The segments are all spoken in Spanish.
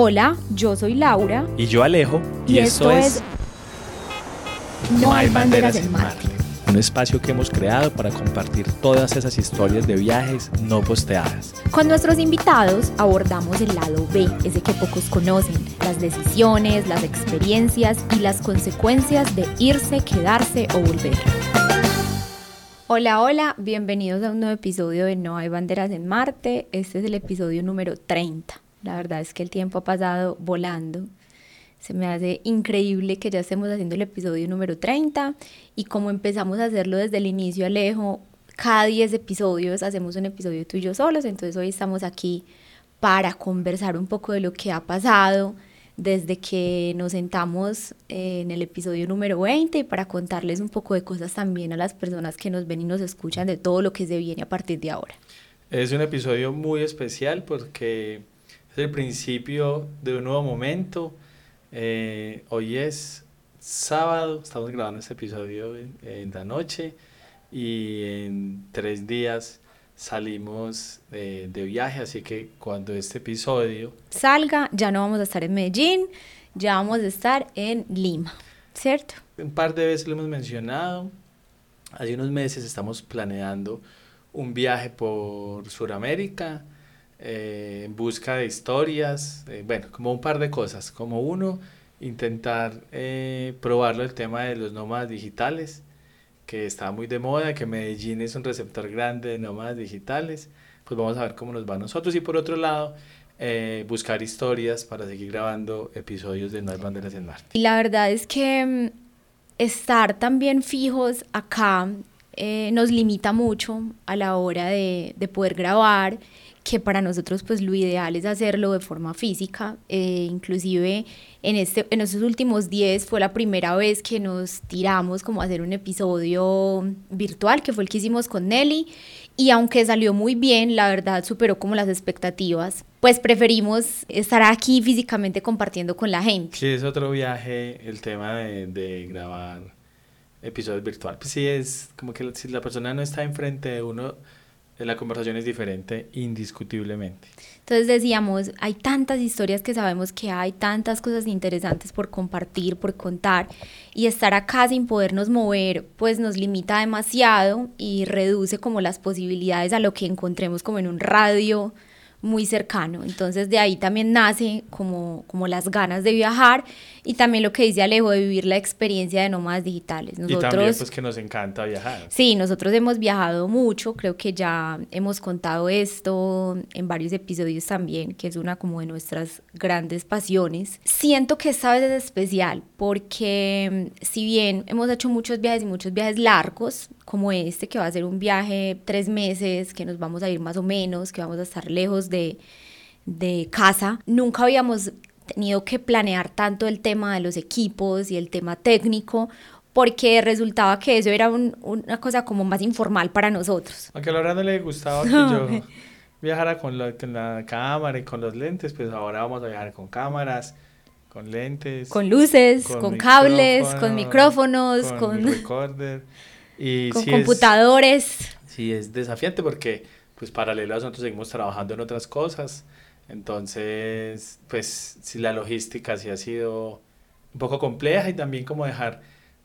Hola, yo soy Laura. Y yo Alejo. Y, esto, es... No hay banderas en Marte. Un espacio que hemos creado para compartir todas esas historias de viajes no posteadas. Con nuestros invitados abordamos el lado B, ese que pocos conocen, las decisiones, las experiencias y las consecuencias de irse, quedarse o volver. Hola, hola, bienvenidos a un nuevo episodio de No hay banderas en Marte. Este es el episodio número 30. La verdad es que el tiempo ha pasado volando. Se me hace increíble que ya estemos haciendo el episodio número 30 y como empezamos a hacerlo desde el inicio, Alejo, cada 10 episodios hacemos un episodio tú y yo solos, entonces hoy estamos aquí para conversar un poco de lo que ha pasado desde que nos sentamos en el episodio número 20 y para contarles un poco de cosas también a las personas que nos ven y nos escuchan de todo lo que se viene a partir de ahora. Es un episodio muy especial porque el principio de un nuevo momento. Eh, hoy es sábado, estamos grabando este episodio en, la noche y en tres días salimos de, de, viaje, así que cuando este episodio salga, ya no vamos a estar en Medellín, ya vamos a estar en Lima, ¿cierto? Un par de veces lo hemos mencionado, hace unos meses estamos planeando un viaje por Sudamérica, eh, en busca de historias, eh, bueno, como un par de cosas. Como uno, intentar eh, probarlo el tema de los nómadas digitales, que está muy de moda, que Medellín es un receptor grande de nómadas digitales. Pues vamos a ver cómo nos va a nosotros. Y por otro lado, buscar historias para seguir grabando episodios de No hay banderas en Marte. Y la verdad es que mm, estar también fijos acá nos limita mucho a la hora de, de poder grabar que para nosotros pues lo ideal es hacerlo de forma física, eh, inclusive en, este, en estos últimos 10 fue la primera vez que nos tiramos como a hacer un episodio virtual, que fue el que hicimos con Nelly, y aunque salió muy bien, la verdad superó como las expectativas, pues preferimos estar aquí físicamente compartiendo con la gente. Sí, es otro viaje el tema de, de grabar episodios virtual. Pues sí, es como que si la persona no está enfrente de uno, la conversación es diferente indiscutiblemente. Entonces decíamos, hay tantas historias que sabemos que hay, tantas cosas interesantes por compartir, por contar, y estar acá sin podernos mover, pues nos limita demasiado y reduce como las posibilidades a lo que encontremos como en un radio muy cercano. Entonces de ahí también nace como, como las ganas de viajar y también lo que dice Alejo de vivir la experiencia de nómadas digitales. Nosotros, y también pues que nos encanta viajar. Sí, nosotros hemos viajado mucho, creo que ya hemos contado esto en varios episodios también, que es una como de nuestras grandes pasiones. Siento que esta vez es especial porque mm, si bien hemos hecho muchos viajes y muchos viajes largos, como este, que va a ser un viaje tres meses, que nos vamos a ir más o menos, que vamos a estar lejos de, de casa. Nunca habíamos tenido que planear tanto el tema de los equipos y el tema técnico, porque resultaba que eso era una cosa como más informal para nosotros. Aunque a Laura no le gustaba que yo viajara con la, con la cámara y con los lentes, pues ahora vamos a viajar con cámaras con lentes, con luces, con, cables, con micrófonos, con, con recorder. Y con computadores. sí, es desafiante porque, pues, paralelo a nosotros seguimos trabajando en otras cosas. Entonces, pues, si la logística sí ha sido un poco compleja y también como dejar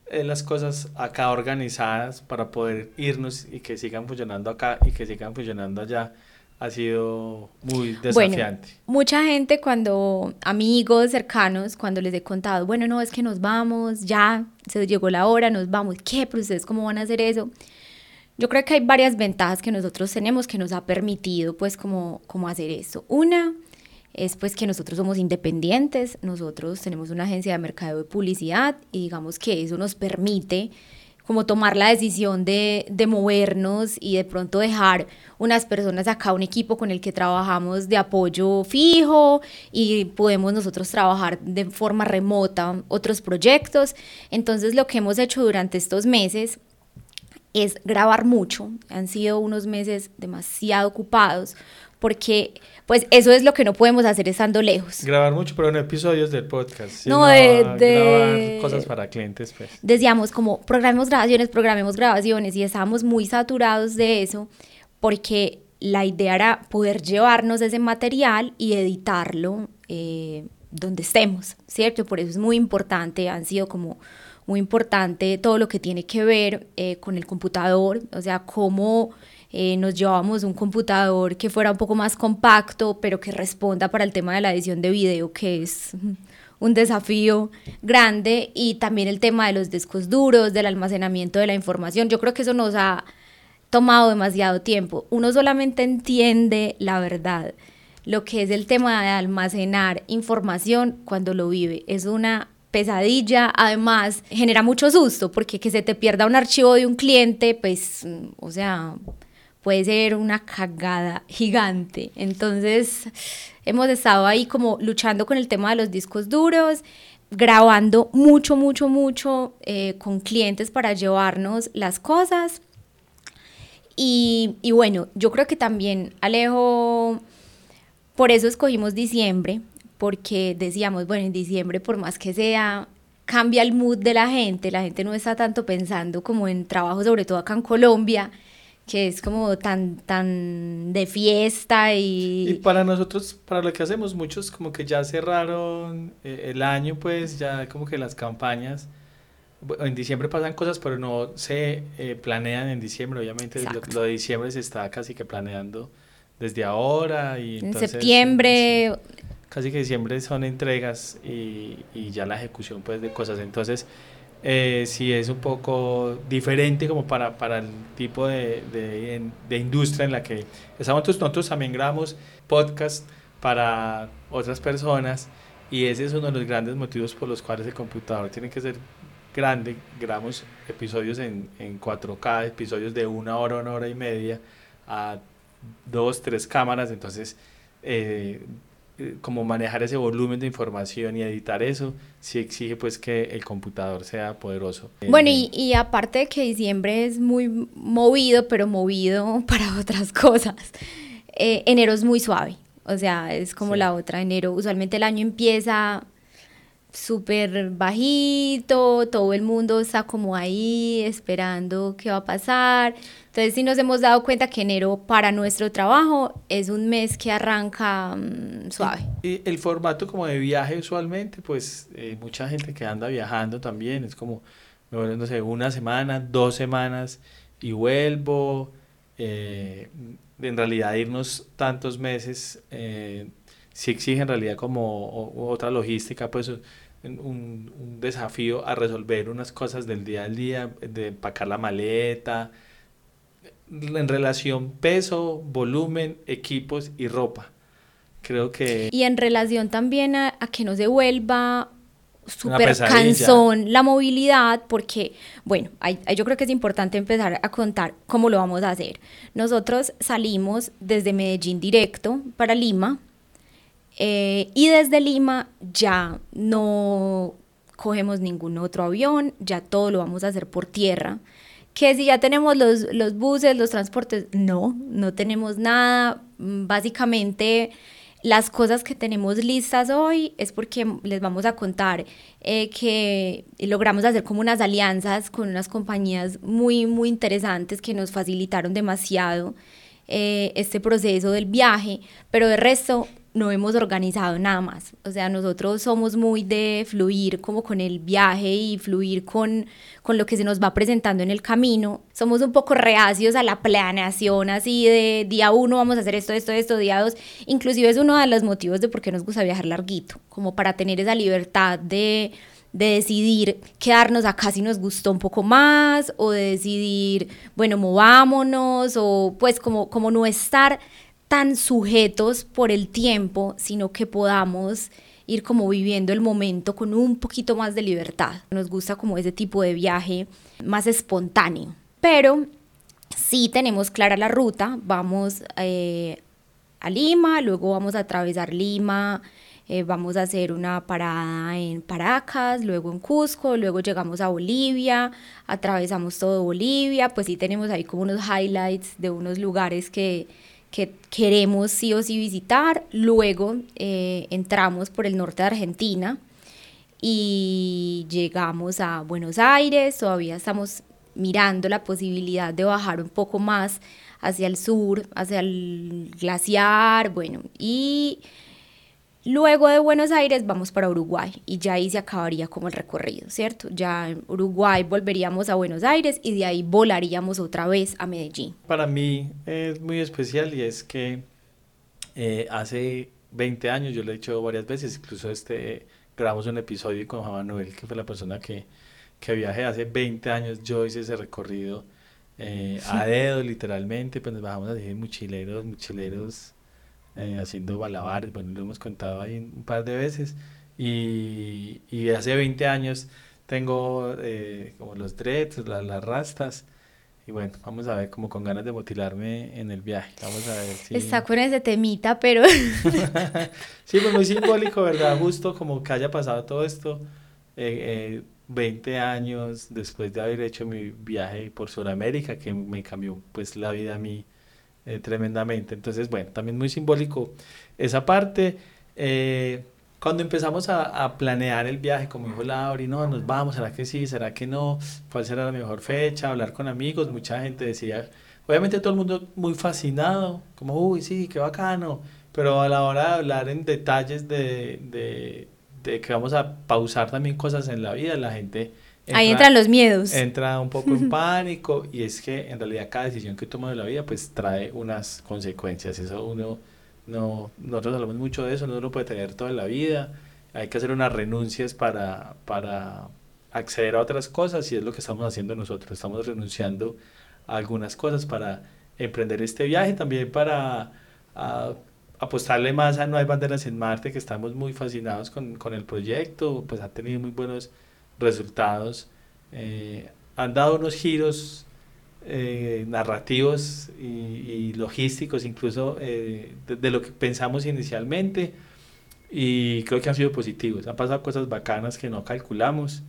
eh, las cosas acá organizadas para poder irnos y que sigan funcionando acá y que sigan funcionando allá ha sido muy desafiante. mucha gente cuando, amigos cercanos, cuando les he contado, bueno, no, es que nos vamos, ya, se llegó la hora, nos vamos, ¿qué? ¿Pero ustedes cómo van a hacer eso? Yo creo que hay varias ventajas que nosotros tenemos que nos ha permitido, pues, como, como hacer eso. Una es, pues, que nosotros somos independientes, nosotros tenemos una agencia de mercado de publicidad y digamos que eso nos permite como tomar la decisión de, de, movernos y de pronto dejar unas personas acá, un equipo con el que trabajamos de apoyo fijo y podemos nosotros trabajar de forma remota otros proyectos. Entonces lo que hemos hecho durante estos meses es grabar mucho. Han sido unos meses demasiado ocupados porque pues eso es lo que no podemos hacer estando lejos. Grabar mucho, pero en episodios del podcast. No, de, Grabar cosas para clientes, pues. Decíamos como programemos grabaciones, programemos grabaciones y estábamos muy saturados de eso porque la idea era poder llevarnos ese material y editarlo eh, donde estemos, ¿cierto? Por eso es muy importante, han sido como muy importante todo lo que tiene que ver eh, con el computador, o sea, cómo eh, nos llevábamos un computador que fuera un poco más compacto, pero que responda para el tema de la edición de video, que es un desafío grande, y también el tema de los discos duros, del almacenamiento de la información. Yo creo que eso nos ha tomado demasiado tiempo. Uno solamente entiende la verdad, lo que es el tema de almacenar información cuando lo vive. Es una pesadilla, además genera mucho susto porque que se te pierda un archivo de un cliente, pues, o sea, puede ser una cagada gigante. Entonces, hemos estado ahí como luchando con el tema de los discos duros, grabando mucho, mucho, mucho eh, con clientes para llevarnos las cosas. Y bueno, yo creo que también Alejo, por eso escogimos diciembre, porque decíamos, bueno, en diciembre, por más que sea, cambia el mood de la gente, la gente no está tanto pensando como en trabajo, sobre todo acá en Colombia, que es como tan, tan de fiesta y... Y para nosotros, para lo que hacemos, muchos como que ya cerraron eh, el año, pues ya como que las campañas, en diciembre pasan cosas, pero no se eh, planean en diciembre, obviamente lo, de diciembre se está casi que planeando desde ahora y... En septiembre... casi que diciembre son entregas y, y ya la ejecución pues de cosas, entonces eh, es un poco diferente como para, para el tipo de, de, de, industria en la que estamos. Nosotros también grabamos podcast para otras personas y ese es uno de los grandes motivos por los cuales el computador tiene que ser grande. Grabamos episodios en, en 4K, episodios de una hora, una hora y media a dos, tres cámaras, entonces... Eh, eh, como manejar ese volumen de información y editar eso, sí exige pues que el computador sea poderoso. Bueno, y, y aparte de que diciembre es muy movido, pero movido para otras cosas, eh, enero es muy suave, o sea, es como la otra, enero, usualmente el año empieza súper bajito, todo el mundo está como ahí esperando qué va a pasar. Entonces sí nos hemos dado cuenta que enero para nuestro trabajo es un mes que arranca mm, suave. Y, el formato como de viaje usualmente, pues eh, mucha gente que anda viajando también, es como, no sé, una semana, dos semanas y vuelvo. Eh, en realidad irnos tantos meses eh, sí exige en realidad como otra logística, pues un, un, desafío a resolver unas cosas del día al día, de empacar la maleta, en relación peso, volumen, equipos y ropa. Creo que... Y en relación también a, que no se vuelva súper cansón la movilidad, porque, bueno, yo creo que es importante empezar a contar cómo lo vamos a hacer. Nosotros salimos desde Medellín directo para Lima, eh, y desde Lima ya no cogemos ningún otro avión, ya todo lo vamos a hacer por tierra. Que si ya tenemos los, los buses, los transportes, no, no tenemos nada. Mm, básicamente las cosas que tenemos listas hoy es porque les vamos a contar eh, que logramos hacer como unas alianzas con unas compañías muy, muy interesantes que nos facilitaron demasiado eh, este proceso del viaje, pero de resto no hemos organizado nada más. O sea, nosotros somos muy de fluir como con el viaje y fluir con, con lo que se nos va presentando en el camino. Somos un poco reacios a la planeación así de día uno vamos a hacer esto, esto, esto, día dos. Inclusive es uno de los motivos de por qué nos gusta viajar larguito, como para tener esa libertad de de decidir quedarnos acá si nos gustó un poco más o de decidir, bueno, movámonos o pues como, como no estar tan sujetos por el tiempo, sino que podamos ir como viviendo el momento con un poquito más de libertad. Nos gusta como ese tipo de viaje más espontáneo. Pero sí tenemos clara la ruta, vamos eh, a Lima, luego vamos a atravesar Lima, eh, vamos a hacer una parada en Paracas, luego en Cusco, luego llegamos a Bolivia, atravesamos todo Bolivia, pues sí tenemos ahí como unos highlights de unos lugares que, que queremos sí o sí visitar. Luego eh, entramos por el norte de Argentina y llegamos a Buenos Aires. Todavía estamos mirando la posibilidad de bajar un poco más hacia el sur, hacia el glaciar, bueno, y luego de Buenos Aires vamos para Uruguay y ya ahí se acabaría como el recorrido, ¿cierto? Ya en Uruguay volveríamos a Buenos Aires y de ahí volaríamos otra vez a Medellín. Para mí es muy especial y es que eh, hace 20 años, yo lo he dicho varias veces, incluso este grabamos un episodio con Juan Manuel, que fue la persona que, que viajé hace 20 años, yo hice ese recorrido eh, a dedo literalmente, pues nos bajamos así mochileros, mochileros eh, haciendo balabares, bueno, lo hemos contado ahí un par de veces, y, y hace 20 años tengo eh, como los dreads, las rastas, y bueno, vamos a ver, como con ganas de motilarme en el viaje. Vamos a ver si... Está con ese temita, pero... sí, pues muy simbólico, ¿verdad? Justo como que haya pasado todo esto. Eh, eh, 20 años después de haber hecho mi viaje por Sudamérica, que me cambió pues la vida a mí eh, tremendamente. Entonces, bueno, también muy simbólico esa parte. Eh, cuando empezamos a, planear el viaje, como dijo Laura, no, nos vamos, ¿será que sí? ¿Será que no? ¿Cuál será la mejor fecha? Hablar con amigos, mucha gente decía, obviamente todo el mundo muy fascinado, como, uy, sí, qué bacano, pero a la hora de hablar en detalles de, de, de que vamos a pausar también cosas en la vida, la gente... Entra, Ahí entran los miedos. Entra un poco en pánico y es que en realidad cada decisión que tomo de la vida pues trae unas consecuencias, eso uno no, nosotros hablamos mucho de eso, no lo puede tener toda la vida, hay que hacer unas renuncias para, para acceder a otras cosas y es lo que estamos haciendo nosotros, estamos renunciando a algunas cosas para emprender este viaje, también para a, apostarle más a No hay banderas en Marte, que estamos muy fascinados con, con el proyecto, pues ha tenido muy buenos resultados, eh, han dado unos giros eh, narrativos y, y, logísticos, incluso eh, de, de, lo que pensamos inicialmente, y creo que han sido positivos. Han pasado cosas bacanas que no calculamos,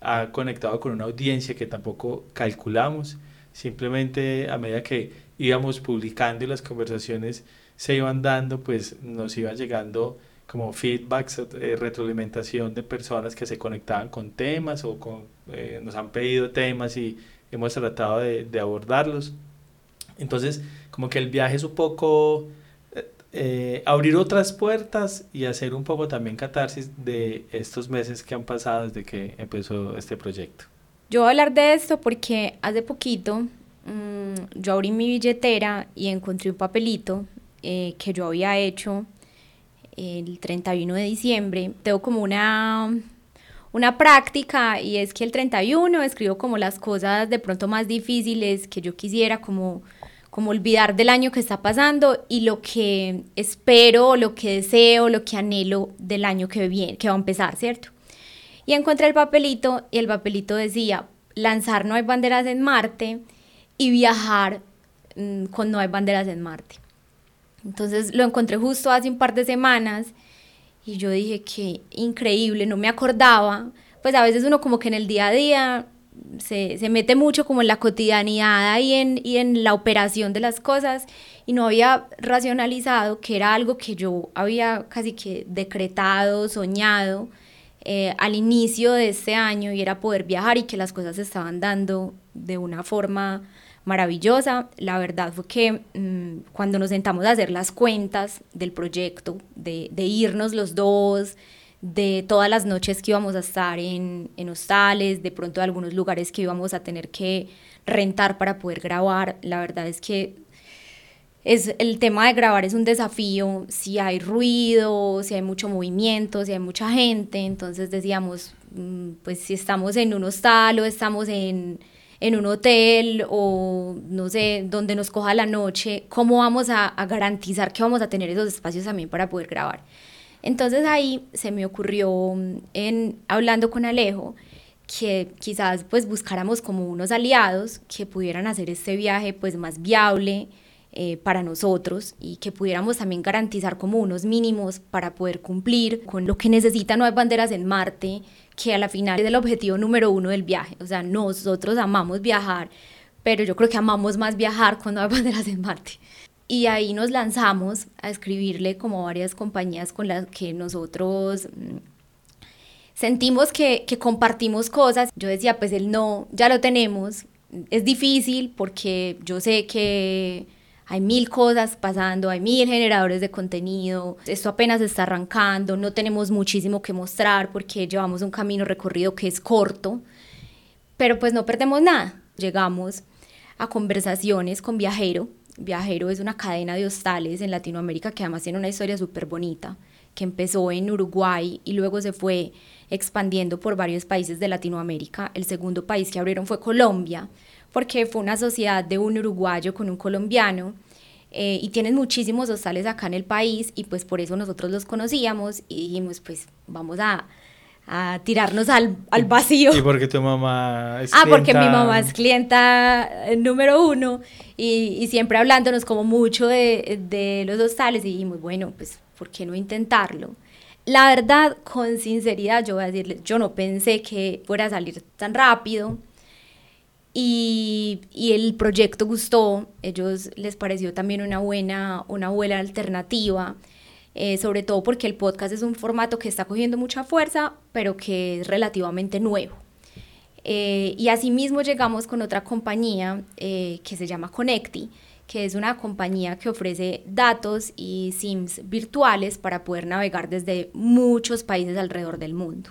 ha conectado con una audiencia que tampoco calculamos. Simplemente a medida que íbamos publicando y las conversaciones se iban dando, pues nos iba llegando como feedbacks, eh, retroalimentación de personas que se conectaban con temas o con, eh, nos han pedido temas y hemos tratado de, de, abordarlos. Entonces, como que el viaje es un poco eh, abrir otras puertas y hacer un poco también catarsis de estos meses que han pasado desde que empezó este proyecto. Yo voy a hablar de esto porque hace poquito mmm, yo abrí mi billetera y encontré un papelito eh, que yo había hecho el 31 de diciembre. Tengo como una una práctica y es que el 31 escribo como las cosas de pronto más difíciles que yo quisiera como, como olvidar del año que está pasando y lo que espero, lo que deseo, lo que anhelo del año que viene, que va a empezar, ¿cierto? Y encontré el papelito y el papelito decía lanzar No hay banderas en Marte y viajar mmm, con No hay banderas en Marte. Entonces lo encontré justo hace un par de semanas y yo dije que increíble, no me acordaba. Pues a veces uno como que en el día a día se, se mete mucho como en la cotidianidad y en, y en la operación de las cosas y no había racionalizado que era algo que yo había casi que decretado, soñado eh, al inicio de este año y era poder viajar y que las cosas se estaban dando de una forma maravillosa. La verdad fue que mmm, cuando nos sentamos a hacer las cuentas del proyecto, de, irnos los dos, de todas las noches que íbamos a estar en, en hostales, de pronto de algunos lugares que íbamos a tener que rentar para poder grabar, la verdad es que es, el tema de grabar es un desafío, si hay ruido, si hay mucho movimiento, si hay mucha gente, entonces decíamos, mmm, pues si estamos en un hostal o estamos en en un hotel o no sé, donde nos coja la noche, ¿cómo vamos a, garantizar que vamos a tener esos espacios también para poder grabar? Entonces ahí se me ocurrió, en, hablando con Alejo, que quizás pues buscáramos como unos aliados que pudieran hacer este viaje pues más viable, eh, para nosotros y que pudiéramos también garantizar como unos mínimos para poder cumplir con lo que necesita No hay banderas en Marte, que a la final es el objetivo número uno del viaje. O sea, nosotros amamos viajar, pero yo creo que amamos más viajar cuando hay banderas en Marte. Y ahí nos lanzamos a escribirle como varias compañías con las que nosotros mmm, sentimos que, que compartimos cosas. Yo decía, pues el no, ya lo tenemos, es difícil porque yo sé que hay mil cosas pasando, hay mil generadores de contenido, esto apenas está arrancando, no tenemos muchísimo que mostrar porque llevamos un camino recorrido que es corto, pero pues no perdemos nada. Llegamos a conversaciones con Viajero. Viajero es una cadena de hostales en Latinoamérica que además tiene una historia súper bonita, que empezó en Uruguay y luego se fue expandiendo por varios países de Latinoamérica. El segundo país que abrieron fue Colombia porque fue una sociedad de un uruguayo con un colombiano eh, y tienen muchísimos hostales acá en el país y pues por eso nosotros los conocíamos y dijimos pues vamos a, a tirarnos al, al, vacío. ¿Y porque tu mamá es Ah, porque mi mamá es clienta eh, número uno y, y siempre hablándonos como mucho de, de, los hostales y dijimos, bueno, pues, ¿por qué no intentarlo? La verdad, con sinceridad, yo voy a decirles, yo no pensé que fuera a salir tan rápido. Y, y, el proyecto gustó, ellos les pareció también una buena, una buena alternativa, eh, sobre todo porque el podcast es un formato que está cogiendo mucha fuerza, pero que es relativamente nuevo. Eh, y asimismo llegamos con otra compañía eh, que se llama Connecti, que es una compañía que ofrece datos y SIMs virtuales para poder navegar desde muchos países alrededor del mundo.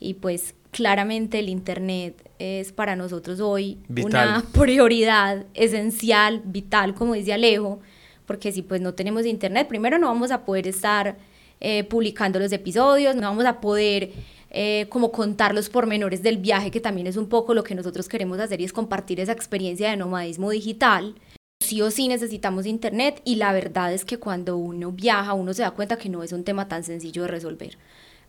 Y pues claramente el Internet es para nosotros hoy una prioridad esencial, vital, como dice Alejo, porque si pues no tenemos Internet, primero no vamos a poder estar eh, publicando los episodios, no vamos a poder eh, como contar los pormenores del viaje, que también es un poco lo que nosotros queremos hacer y es compartir esa experiencia de nomadismo digital. Sí o sí necesitamos internet y la verdad es que cuando uno viaja uno se da cuenta que no es un tema tan sencillo de resolver.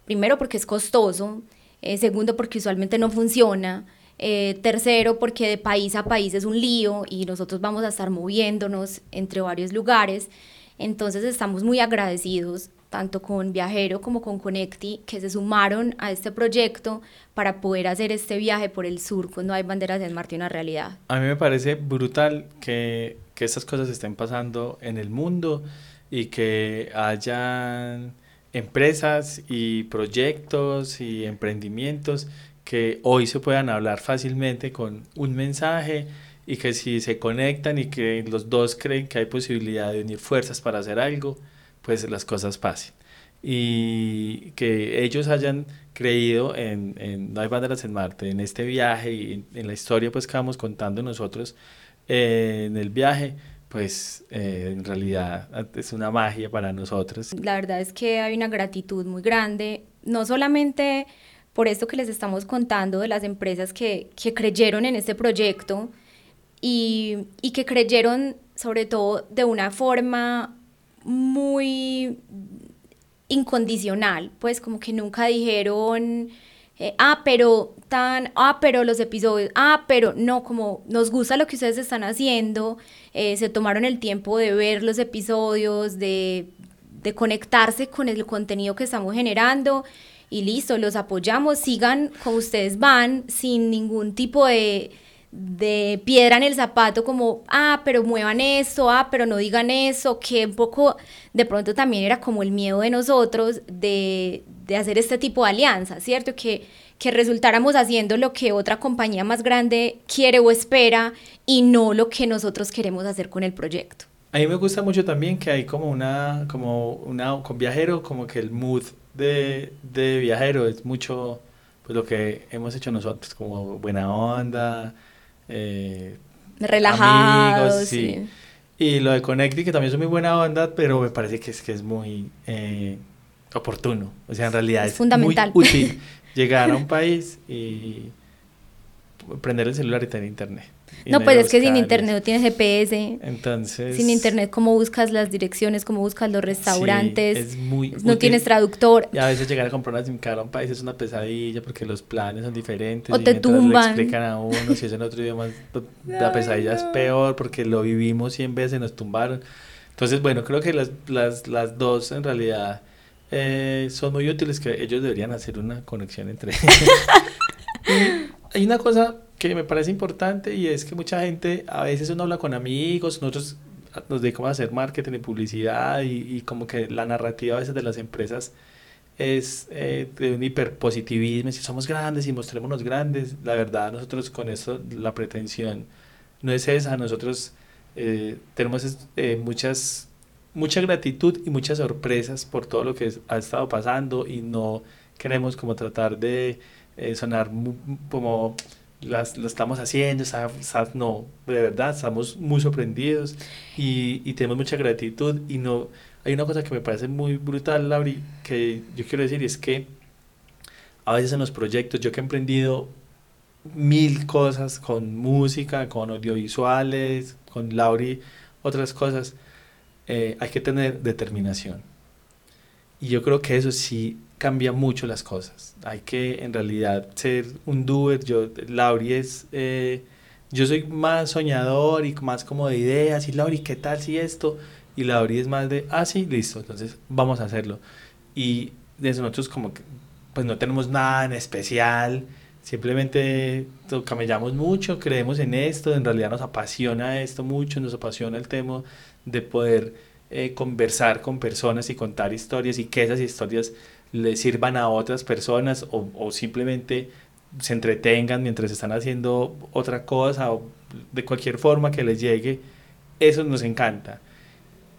Primero porque es costoso, eh, segundo porque usualmente no funciona, eh, tercero porque de país a país es un lío y nosotros vamos a estar moviéndonos entre varios lugares. Entonces estamos muy agradecidos tanto con Viajero como con Conecti, que se sumaron a este proyecto para poder hacer este viaje por el sur cuando hay banderas en Marte una realidad. A mí me parece brutal que, que estas cosas estén pasando en el mundo y que hayan empresas y proyectos y emprendimientos que hoy se puedan hablar fácilmente con un mensaje y que si se conectan y que los dos creen que hay posibilidad de unir fuerzas para hacer algo, pues las cosas pasen. Y que ellos hayan creído en, en No hay banderas en Marte, en este viaje y en, la historia pues que vamos contando nosotros eh, en el viaje, pues eh, en realidad es una magia para nosotros. La verdad es que hay una gratitud muy grande, no solamente por esto que les estamos contando de las empresas que, que creyeron en este proyecto y, y, que creyeron sobre todo de una forma muy incondicional, pues como que nunca dijeron eh, ah, pero tan, ah, pero los episodios, ah, pero no, como nos gusta lo que ustedes están haciendo, eh, se tomaron el tiempo de ver los episodios, de, de conectarse con el contenido que estamos generando y listo, los apoyamos, sigan como ustedes van, sin ningún tipo de, de piedra en el zapato, como, ah, pero muevan eso, ah, pero no digan eso, que un poco de pronto también era como el miedo de nosotros de, de hacer este tipo de alianzas, ¿cierto? Que, que resultáramos haciendo lo que otra compañía más grande quiere o espera y no lo que nosotros queremos hacer con el proyecto. A mí me gusta mucho también que hay como una, como una, con viajero, como que el mood de, de viajero es mucho, pues lo que hemos hecho nosotros, como buena onda, eh, relajados, sí. Y lo de Connecti, que también es muy buena onda, pero me parece que es, que es muy... Eh, oportuno. O sea, en realidad es, fundamental. muy útil llegar a un país y prender el celular y tener internet. no, pues es que sin internet no tienes GPS. Entonces. Sin internet, ¿cómo buscas las direcciones? ¿Cómo buscas los restaurantes? es muy No tienes traductor. Y a veces llegar a comprar una SIM card a un país es una pesadilla porque los planes son diferentes. O te tumban. Le explican a uno, si es en otro idioma, la pesadilla es peor porque lo vivimos 100 veces, nos tumbaron. Entonces, bueno, creo que las, las, las dos en realidad eh, son muy útiles que ellos deberían hacer una conexión entre hay una cosa que me parece importante y es que mucha gente, a veces uno habla con amigos, nosotros nos dedicamos a hacer marketing y publicidad y, y como que la narrativa a veces de las empresas es eh, de un hiperpositivismo, si somos grandes y mostrémonos grandes, la verdad nosotros con eso, la pretensión no es esa, nosotros eh, tenemos eh, muchas, mucha gratitud y muchas sorpresas por todo lo que ha estado pasando y no queremos como tratar de sonar como las, lo estamos haciendo, no, de verdad, estamos muy sorprendidos y, y tenemos mucha gratitud y no hay una cosa que me parece muy brutal, Lauri, que yo quiero decir, y es que a veces en los proyectos, yo que he emprendido mil cosas con música, con audiovisuales, con Lauri, otras cosas, eh, hay que tener determinación. Y yo creo que eso sí cambia mucho las cosas. Hay que en realidad ser un doer. Yo, Lauri es, eh, yo soy más soñador y más como de ideas. Y Lauri, ¿qué tal si esto? y la abrí es más de, ah, sí, listo, entonces vamos a hacerlo. Y de nosotros como que, pues no tenemos nada en especial, simplemente camellamos mucho, creemos en esto, en realidad nos apasiona esto mucho, nos apasiona el tema de poder eh, conversar con personas y contar historias y que esas historias le sirvan a otras personas o, o simplemente se entretengan mientras están haciendo otra cosa o de cualquier forma que les llegue, eso nos encanta.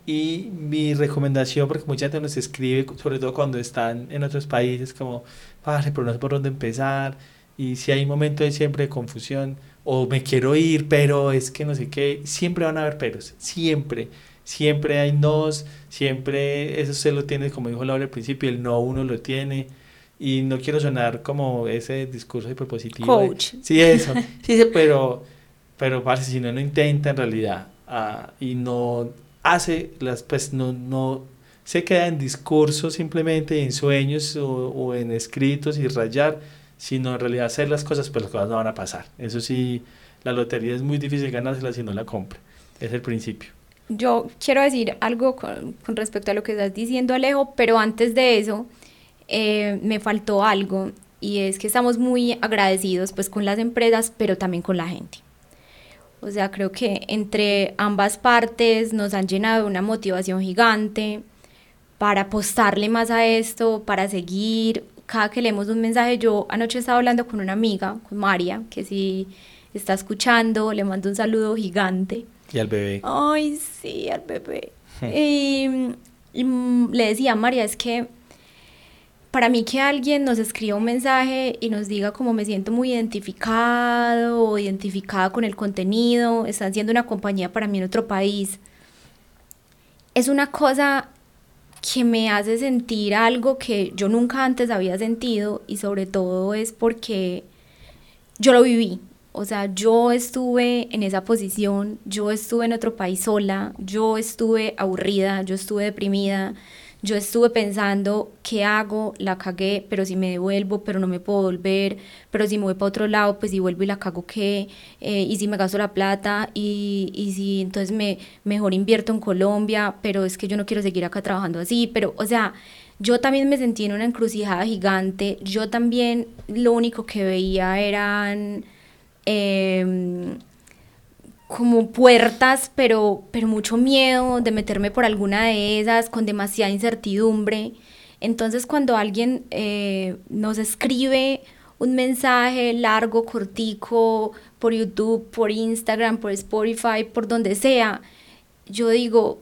Y mi recomendación, porque mucha gente nos escribe, sobre todo cuando están en otros países, como, padre, pero no sé por dónde empezar. Y si hay momentos siempre de confusión, o me quiero ir, pero es que no sé qué, siempre van a haber peros, siempre. Siempre hay nos, siempre eso se lo tiene, como dijo Laura al principio, el no uno lo tiene. Y no quiero sonar como ese discurso hiperpositivo. Coach. sí, eso. Sí, pero, pero, parce, si no, no intenta en realidad. Ah, y no hace, las, pues no, no se queda en discursos simplemente, en sueños o, en escritos y rayar, sino en realidad hacer las cosas, pues las cosas no van a pasar. Eso sí, la lotería es muy difícil ganársela si no la compra. Es el principio. Yo quiero decir algo con, con respecto a lo que estás diciendo, Alejo, pero antes de eso, eh, me faltó algo y es que estamos muy agradecidos pues con las empresas, pero también con la gente. O sea, creo que entre ambas partes nos han llenado una motivación gigante para apostarle más a esto, para seguir. Cada que leemos un mensaje, yo anoche estaba hablando con una amiga, con María, que si está escuchando, le mando un saludo gigante. Y al bebé. Ay, sí, al bebé. y, y le decía a María, es que para mí que alguien nos escriba un mensaje y nos diga como me siento muy identificado o identificada con el contenido, están siendo una compañía para mí en otro país, es una cosa que me hace sentir algo que yo nunca antes había sentido y sobre todo es porque yo lo viví. O sea, yo estuve en esa posición, yo estuve en otro país sola, yo estuve aburrida, yo estuve deprimida, yo estuve pensando, ¿qué hago? La cagué, pero si me devuelvo, pero no me puedo volver, pero si me voy para otro lado, pues si vuelvo y la cago, ¿qué? Eh, y si me gasto la plata, y, y si entonces me mejor invierto en Colombia, pero es que yo no quiero seguir acá trabajando así, pero, o sea, yo también me sentí en una encrucijada gigante, yo también lo único que veía eran... Eh, como puertas, pero, pero mucho miedo de meterme por alguna de esas, con demasiada incertidumbre. Entonces cuando alguien eh, nos escribe un mensaje largo, cortico, por YouTube, por Instagram, por Spotify, por donde sea, yo digo,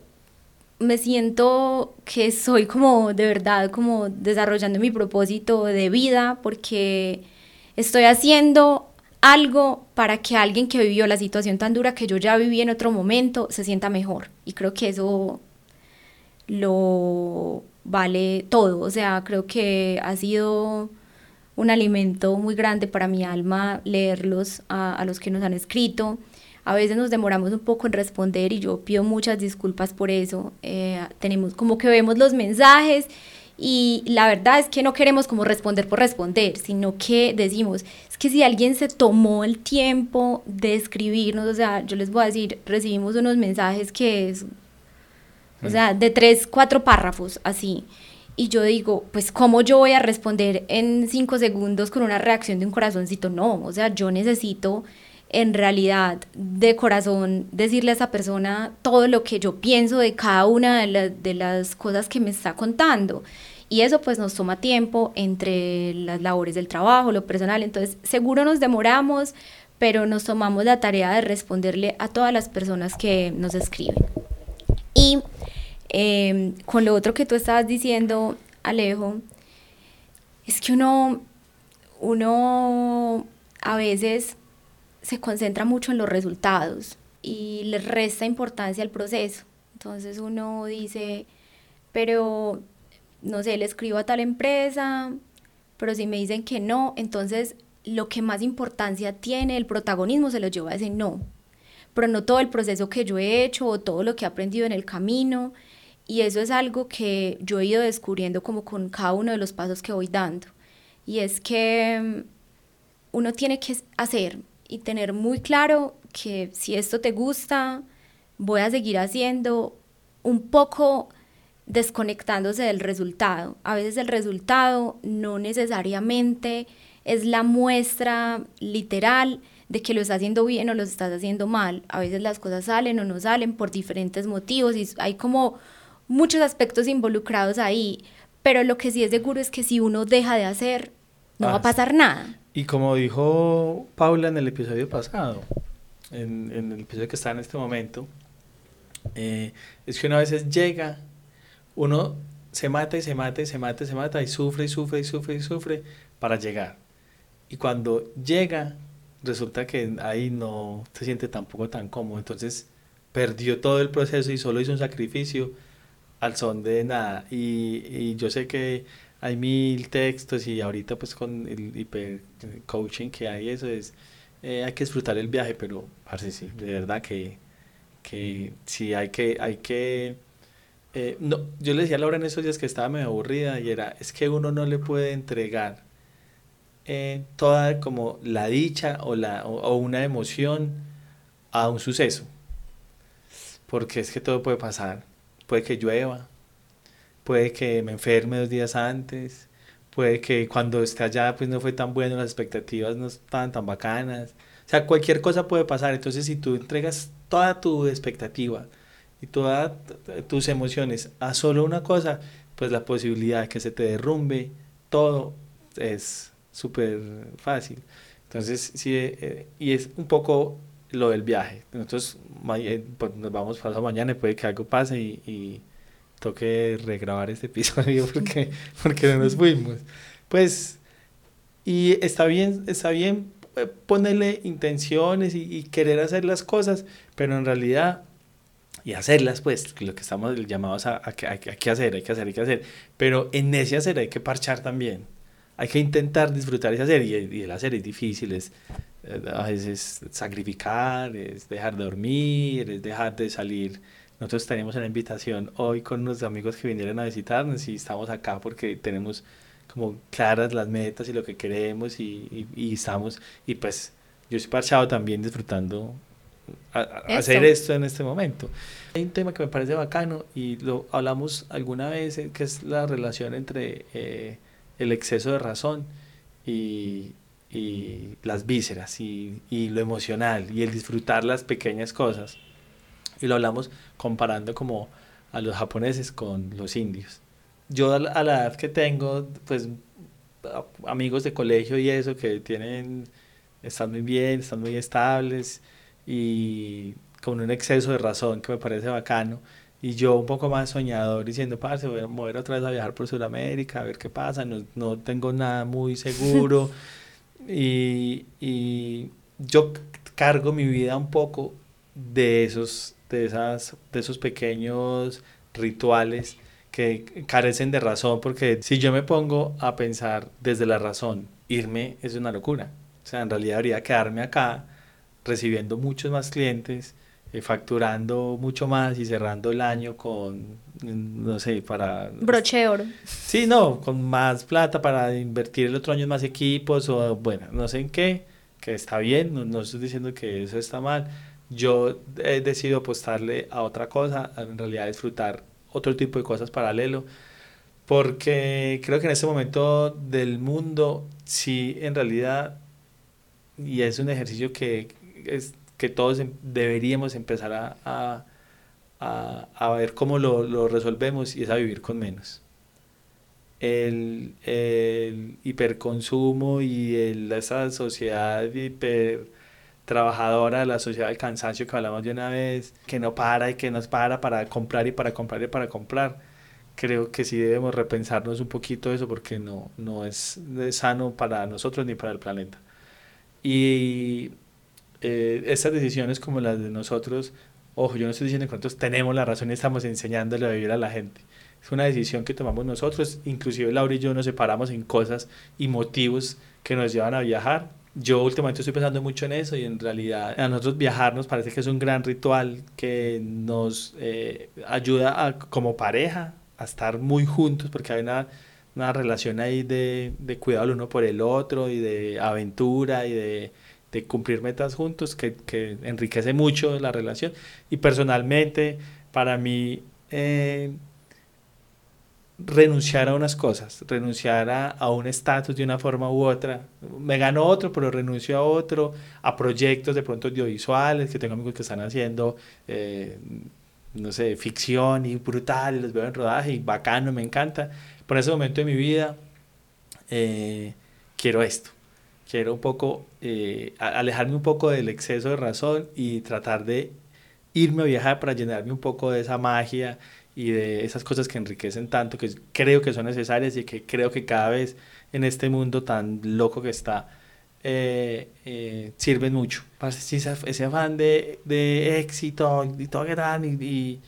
me siento que soy como de verdad, como desarrollando mi propósito de vida, porque estoy haciendo algo para que alguien que vivió la situación tan dura que yo ya viví en otro momento se sienta mejor. Y creo que eso lo vale todo. O sea, creo que ha sido un alimento muy grande para mi alma leerlos a, los que nos han escrito. A veces nos demoramos un poco en responder y yo pido muchas disculpas por eso. Eh, tenemos como que vemos los mensajes y la verdad es que no queremos como responder por responder, sino que decimos, es que si alguien se tomó el tiempo de escribirnos, o sea, yo les voy a decir, recibimos unos mensajes que es, o sea, de tres, cuatro párrafos, así. Y yo digo, pues, ¿cómo yo voy a responder en cinco segundos con una reacción de un corazoncito? No, o sea, yo necesito en realidad de corazón decirle a esa persona todo lo que yo pienso de cada una de, de las cosas que me está contando. Y eso pues nos toma tiempo entre las labores del trabajo, lo personal. Entonces seguro nos demoramos, pero nos tomamos la tarea de responderle a todas las personas que nos escriben. Y em, con lo otro que tú estabas diciendo, Alejo, es que uno, uno a veces se concentra mucho en los resultados y le resta importancia al proceso. Entonces uno dice, pero no sé, le escribo a tal empresa, pero si me dicen que no, entonces lo que más importancia tiene, el protagonismo se lo lleva a ese no. Pero no todo el proceso que yo he hecho o todo lo que he aprendido en el camino. Y eso es algo que yo he ido descubriendo como con cada uno de los pasos que voy dando. Y es que mm, uno tiene que hacer y tener muy claro que si esto te gusta, voy a seguir haciendo un poco desconectándose del resultado. A veces el resultado no necesariamente es la muestra literal de que lo estás haciendo bien o lo estás haciendo mal. A veces las cosas salen o no salen por diferentes motivos y hay como muchos aspectos involucrados ahí. Pero lo que sí es seguro es que si uno deja de hacer, no va a pasar nada. Y como dijo Paula en el episodio pasado, en, en el episodio que está en este momento, eh, es que una vez llega, uno se mata y se mata y se mata y se mata y sufre y sufre y sufre y sufre para llegar. Y cuando llega, resulta que ahí no se siente tampoco tan cómodo. Entonces perdió todo el proceso y solo hizo un sacrificio al son de nada. Y, y yo sé que hay mil textos y ahorita pues con el hiper coaching que hay eso es eh, hay que disfrutar el viaje pero parece sí. de verdad que que sí hay que hay que eh, no yo le decía a Laura en esos días que estaba medio aburrida y era es que uno no le puede entregar eh, toda como la dicha o la o una emoción a un suceso porque es que todo puede pasar puede que llueva puede que me enferme dos días antes, puede que cuando esté allá pues no fue tan bueno, las expectativas no estaban tan bacanas. O sea, cualquier cosa puede pasar. Entonces, si tú entregas toda tu expectativa y todas tus emociones a solo una cosa, pues la posibilidad de que se te derrumbe todo es súper fácil. Entonces, sí, eh, y es un poco lo del viaje. Nosotros eh, pues, nos vamos pasado mañana y puede que algo pase y toque regrabar este episodio porque, porque no nos fuimos. Pues, y está bien, está bien eh, ponerle intenciones y, querer hacer las cosas, pero en realidad, y hacerlas, pues, lo que estamos llamados a, que hay, que hacer, hay que hacer, hay que hacer, pero en ese hacer hay que parchar también. Hay que intentar disfrutar ese hacer, y, y el hacer es difícil, es eh, a veces sacrificar, es dejar de dormir, es dejar de salir nosotros tenemos una invitación hoy con unos amigos que vinieron a visitarnos y estamos acá porque tenemos como claras las metas y lo que queremos y, y, estamos, y pues yo estoy parchado también disfrutando hacer esto en este momento. Hay un tema que me parece bacano y lo hablamos alguna vez, eh, que es la relación entre eh, el exceso de razón y, y las vísceras y, y, lo emocional y el disfrutar las pequeñas cosas y lo hablamos comparando como a los japoneses con los indios. Yo a la, edad que tengo, pues amigos de colegio y eso que tienen, están muy bien, están muy estables y con un exceso de razón que me parece bacano. Y yo un poco más soñador diciendo, parce, voy a mover otra vez a viajar por Sudamérica, a ver qué pasa, no, no tengo nada muy seguro. y, y yo cargo mi vida un poco de esos de, esas, de esos pequeños rituales que carecen de razón, porque si yo me pongo a pensar desde la razón, irme es una locura. O sea, en realidad debería quedarme acá recibiendo muchos más clientes, eh, facturando mucho más y cerrando el año con, no sé, para... Broche oro. Sí, no, con más plata para invertir el otro año en más equipos o, bueno, no sé en qué, que está bien, no, no estoy diciendo que eso está mal, yo he decidido apostarle a otra cosa, en realidad disfrutar otro tipo de cosas paralelo, porque creo que en este momento del mundo, sí, en realidad, y es un ejercicio que, es, que todos em, deberíamos empezar a, a, a, ver cómo lo, lo, resolvemos y es a vivir con menos. el, el hiperconsumo y el, esa sociedad hiper trabajadora, la sociedad del cansancio que hablamos de una vez, que no para y que nos para para comprar y para comprar y para comprar. Creo que sí debemos repensarnos un poquito eso porque no, no es, sano para nosotros ni para el planeta. Y eh, estas decisiones como las de nosotros, ojo, yo no estoy diciendo que nosotros tenemos la razón y estamos enseñándole a vivir a la gente. Es una decisión que tomamos nosotros, inclusive Laura y yo nos separamos en cosas y motivos que nos llevan a viajar yo últimamente estoy pensando mucho en eso y en realidad a nosotros viajar nos parece que es un gran ritual que nos eh, ayuda a, como pareja a estar muy juntos porque hay una, una relación ahí de, de, cuidado el uno por el otro y de aventura y de, de cumplir metas juntos que, que, enriquece mucho la relación. Y personalmente para mí eh, renunciar a unas cosas, renunciar a, a un estatus de una forma u otra. Me gano otro, pero renuncio a otro, a proyectos de pronto audiovisuales, que tengo amigos que están haciendo, eh, no sé, ficción y brutal, los veo en rodaje y bacano, me encanta. Por ese momento de mi vida, eh, quiero esto. Quiero un poco, eh, alejarme un poco del exceso de razón y tratar de irme a viajar para llenarme un poco de esa magia y de esas cosas que enriquecen tanto, que creo que son necesarias y que creo que cada vez en este mundo tan loco que está, eh, eh, sirven mucho. Ese, ese afán de, de, éxito y todo que dan y,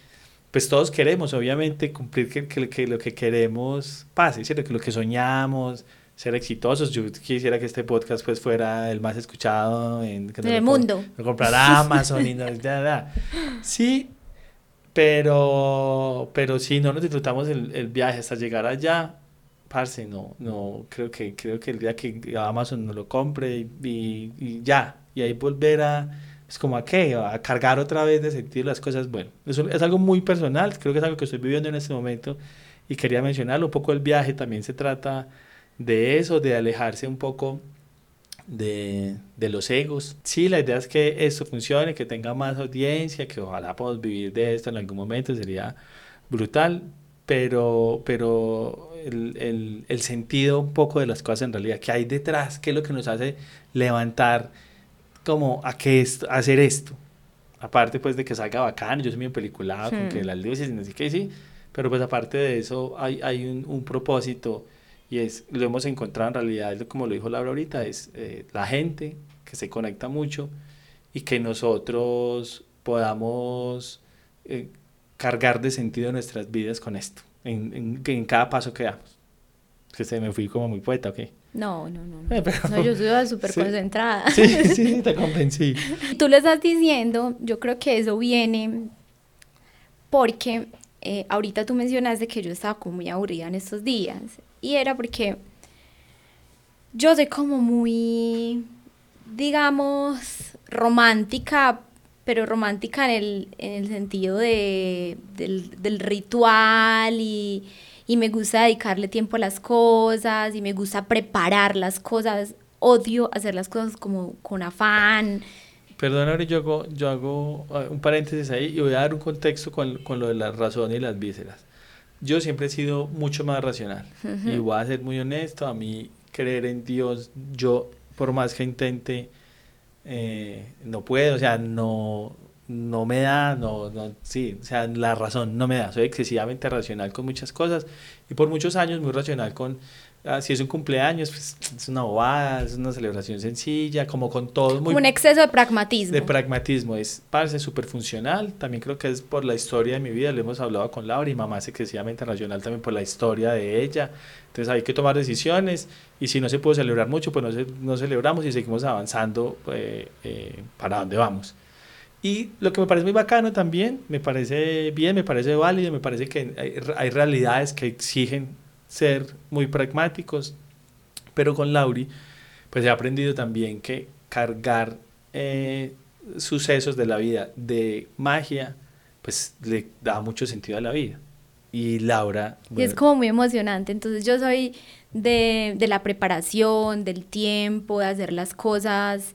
pues todos queremos obviamente cumplir que, que, lo que queremos pase, ¿cierto? que lo que soñamos, ser exitosos. Yo quisiera que este podcast pues fuera el más escuchado en, el mundo. Comprar Amazon y no, Sí, pero, pero si no nos disfrutamos el, el viaje hasta llegar allá, parce, no, no, creo que, creo que el día que Amazon nos lo compre y, y, ya, y ahí volver a, es como a qué, a cargar otra vez de sentir las cosas, bueno, eso es algo muy personal, creo que es algo que estoy viviendo en este momento. Y quería mencionarlo, un poco el viaje también se trata de eso, de alejarse un poco de, de, los egos. Sí, la idea es que esto funcione, que tenga más audiencia, que ojalá podamos vivir de esto en algún momento, sería brutal, pero, pero el, el, el, sentido un poco de las cosas en realidad, que hay detrás, qué es lo que nos hace levantar como a qué esto, hacer esto. Aparte pues de que salga bacán, yo soy bien peliculado, con que las luces y no sé qué, sí, pero pues aparte de eso hay, hay un, un propósito y es, lo hemos encontrado en realidad, como lo dijo Laura ahorita, es eh, la gente que se conecta mucho y que nosotros podamos eh, cargar de sentido nuestras vidas con esto, en, en, en, cada paso que damos. Que se me fui como muy poeta, ¿ok? No, no, no. No, no yo soy súper concentrada. Sí, sí, te convencí. Tú le estás diciendo, yo creo que eso viene porque eh, ahorita tú mencionaste que yo estaba como muy aburrida en estos días y era porque yo soy como muy, digamos, romántica, pero romántica en el, en el sentido de, del, del ritual y, y me gusta dedicarle tiempo a las cosas y me gusta preparar las cosas. Odio hacer las cosas como con afán. Perdón, yo hago, yo hago ah, un paréntesis ahí y voy a dar un contexto con, con lo de la razón y las vísceras. Yo siempre he sido mucho más racional. Y voy a ser muy honesto, a mí creer en Dios, yo por más que intente, eh, no puedo, o sea, no, no me da, no, no, sí, o sea, la razón no me da, soy excesivamente racional con muchas cosas y por muchos años muy racional con Ah, si es un cumpleaños, pues es una bobada, es una celebración sencilla, como con todo. Muy, un exceso de pragmatismo. De pragmatismo, es, parece súper funcional, también creo que es por la historia de mi vida, lo hemos hablado con Laura y mamá es excesivamente racional también por la historia de ella, entonces hay que tomar decisiones y si no se puede celebrar mucho, pues no, no celebramos y seguimos avanzando eh, eh, para dónde vamos. Y lo que me parece muy bacano también, me parece bien, me parece válido, me parece que hay, hay realidades que exigen ser muy pragmáticos, pero con Lauri, pues he aprendido también que cargar eh, sucesos de la vida de magia, pues le da mucho sentido a la vida. Y Laura... y es como muy emocionante, entonces yo soy de, de la preparación, del tiempo, de hacer las cosas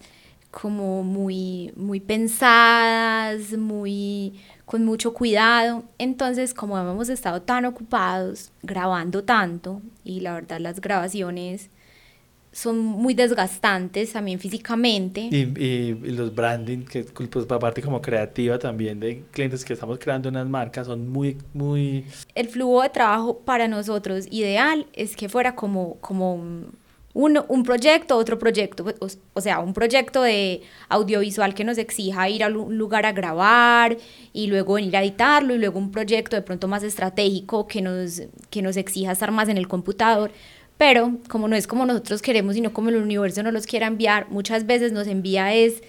como muy, muy pensadas, muy con mucho cuidado. Entonces, como hemos estado tan ocupados, grabando tanto, y la verdad las grabaciones son muy desgastantes también físicamente. Y, y, los branding, que pues parte como creativa también de clientes que estamos creando unas marcas, son muy, muy... El flujo de trabajo para nosotros ideal es que fuera como, como un, un proyecto, otro proyecto, o, sea, un proyecto de audiovisual que nos exija ir a un lugar a grabar y luego venir a editarlo y luego un proyecto de pronto más estratégico que nos, que nos exija estar más en el computador pero como no es como nosotros queremos, sino como el universo nos los quiera enviar, muchas veces nos envía es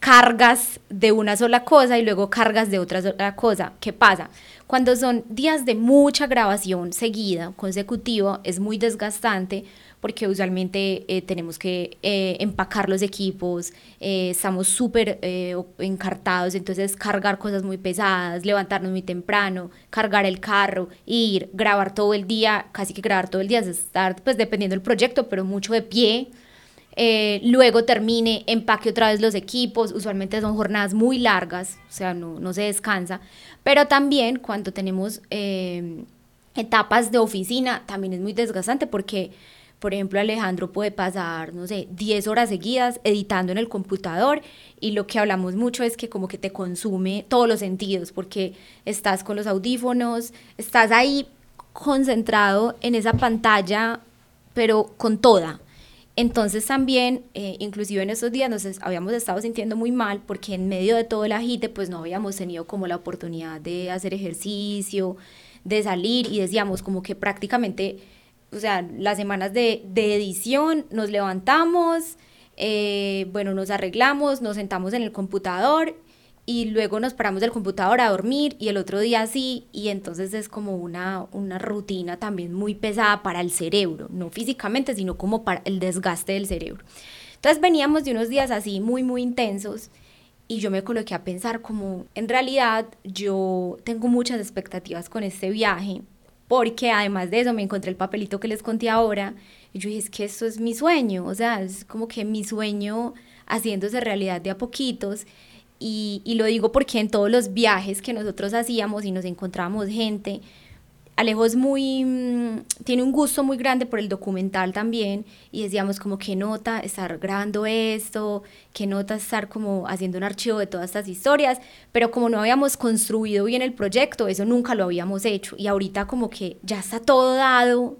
cargas de una sola cosa y luego cargas de otra cosa. ¿Qué pasa? Cuando son días de mucha grabación seguida, consecutiva, es muy desgastante porque usualmente eh, tenemos que eh, empacar los equipos, eh, estamos súper encartados, entonces cargar cosas muy pesadas, levantarnos muy temprano, cargar el carro, ir, grabar todo el día, casi que grabar todo el día, estar pues dependiendo del proyecto, pero mucho de pie. luego termine, empaque otra vez los equipos, usualmente son jornadas muy largas, o sea, no, no se descansa, pero también cuando tenemos etapas de oficina, también es muy desgastante porque por ejemplo, Alejandro puede pasar, no sé, 10 horas seguidas editando en el computador y lo que hablamos mucho es que como que te consume todos los sentidos porque estás con los audífonos, estás ahí concentrado en esa pantalla, pero con toda. Entonces también, eh, inclusive en esos días nos habíamos estado sintiendo muy mal porque en medio de todo el agite pues no habíamos tenido como la oportunidad de hacer ejercicio, de salir y decíamos como que prácticamente o sea, las semanas de, de edición, nos levantamos, eh, bueno, nos arreglamos, nos sentamos en el computador y luego nos paramos del computador a dormir y el otro día sí, y entonces es como una, una rutina también muy pesada para el cerebro, no físicamente, sino como para el desgaste del cerebro. Entonces veníamos de unos días así muy, muy intensos y yo me coloqué a pensar como, en realidad yo tengo muchas expectativas con este viaje, porque además de eso me encontré el papelito que les conté ahora y yo dije, es que esto es mi sueño, o sea, es como que mi sueño haciéndose realidad de a poquitos y, y lo digo porque en todos los viajes que nosotros hacíamos y nos encontrábamos gente, Alejo es muy, mm, tiene un gusto muy grande por el documental también y decíamos como qué nota estar grabando esto, qué nota estar como haciendo un archivo de todas estas historias, pero como no habíamos construido bien el proyecto, eso nunca lo habíamos hecho y ahorita como que ya está todo dado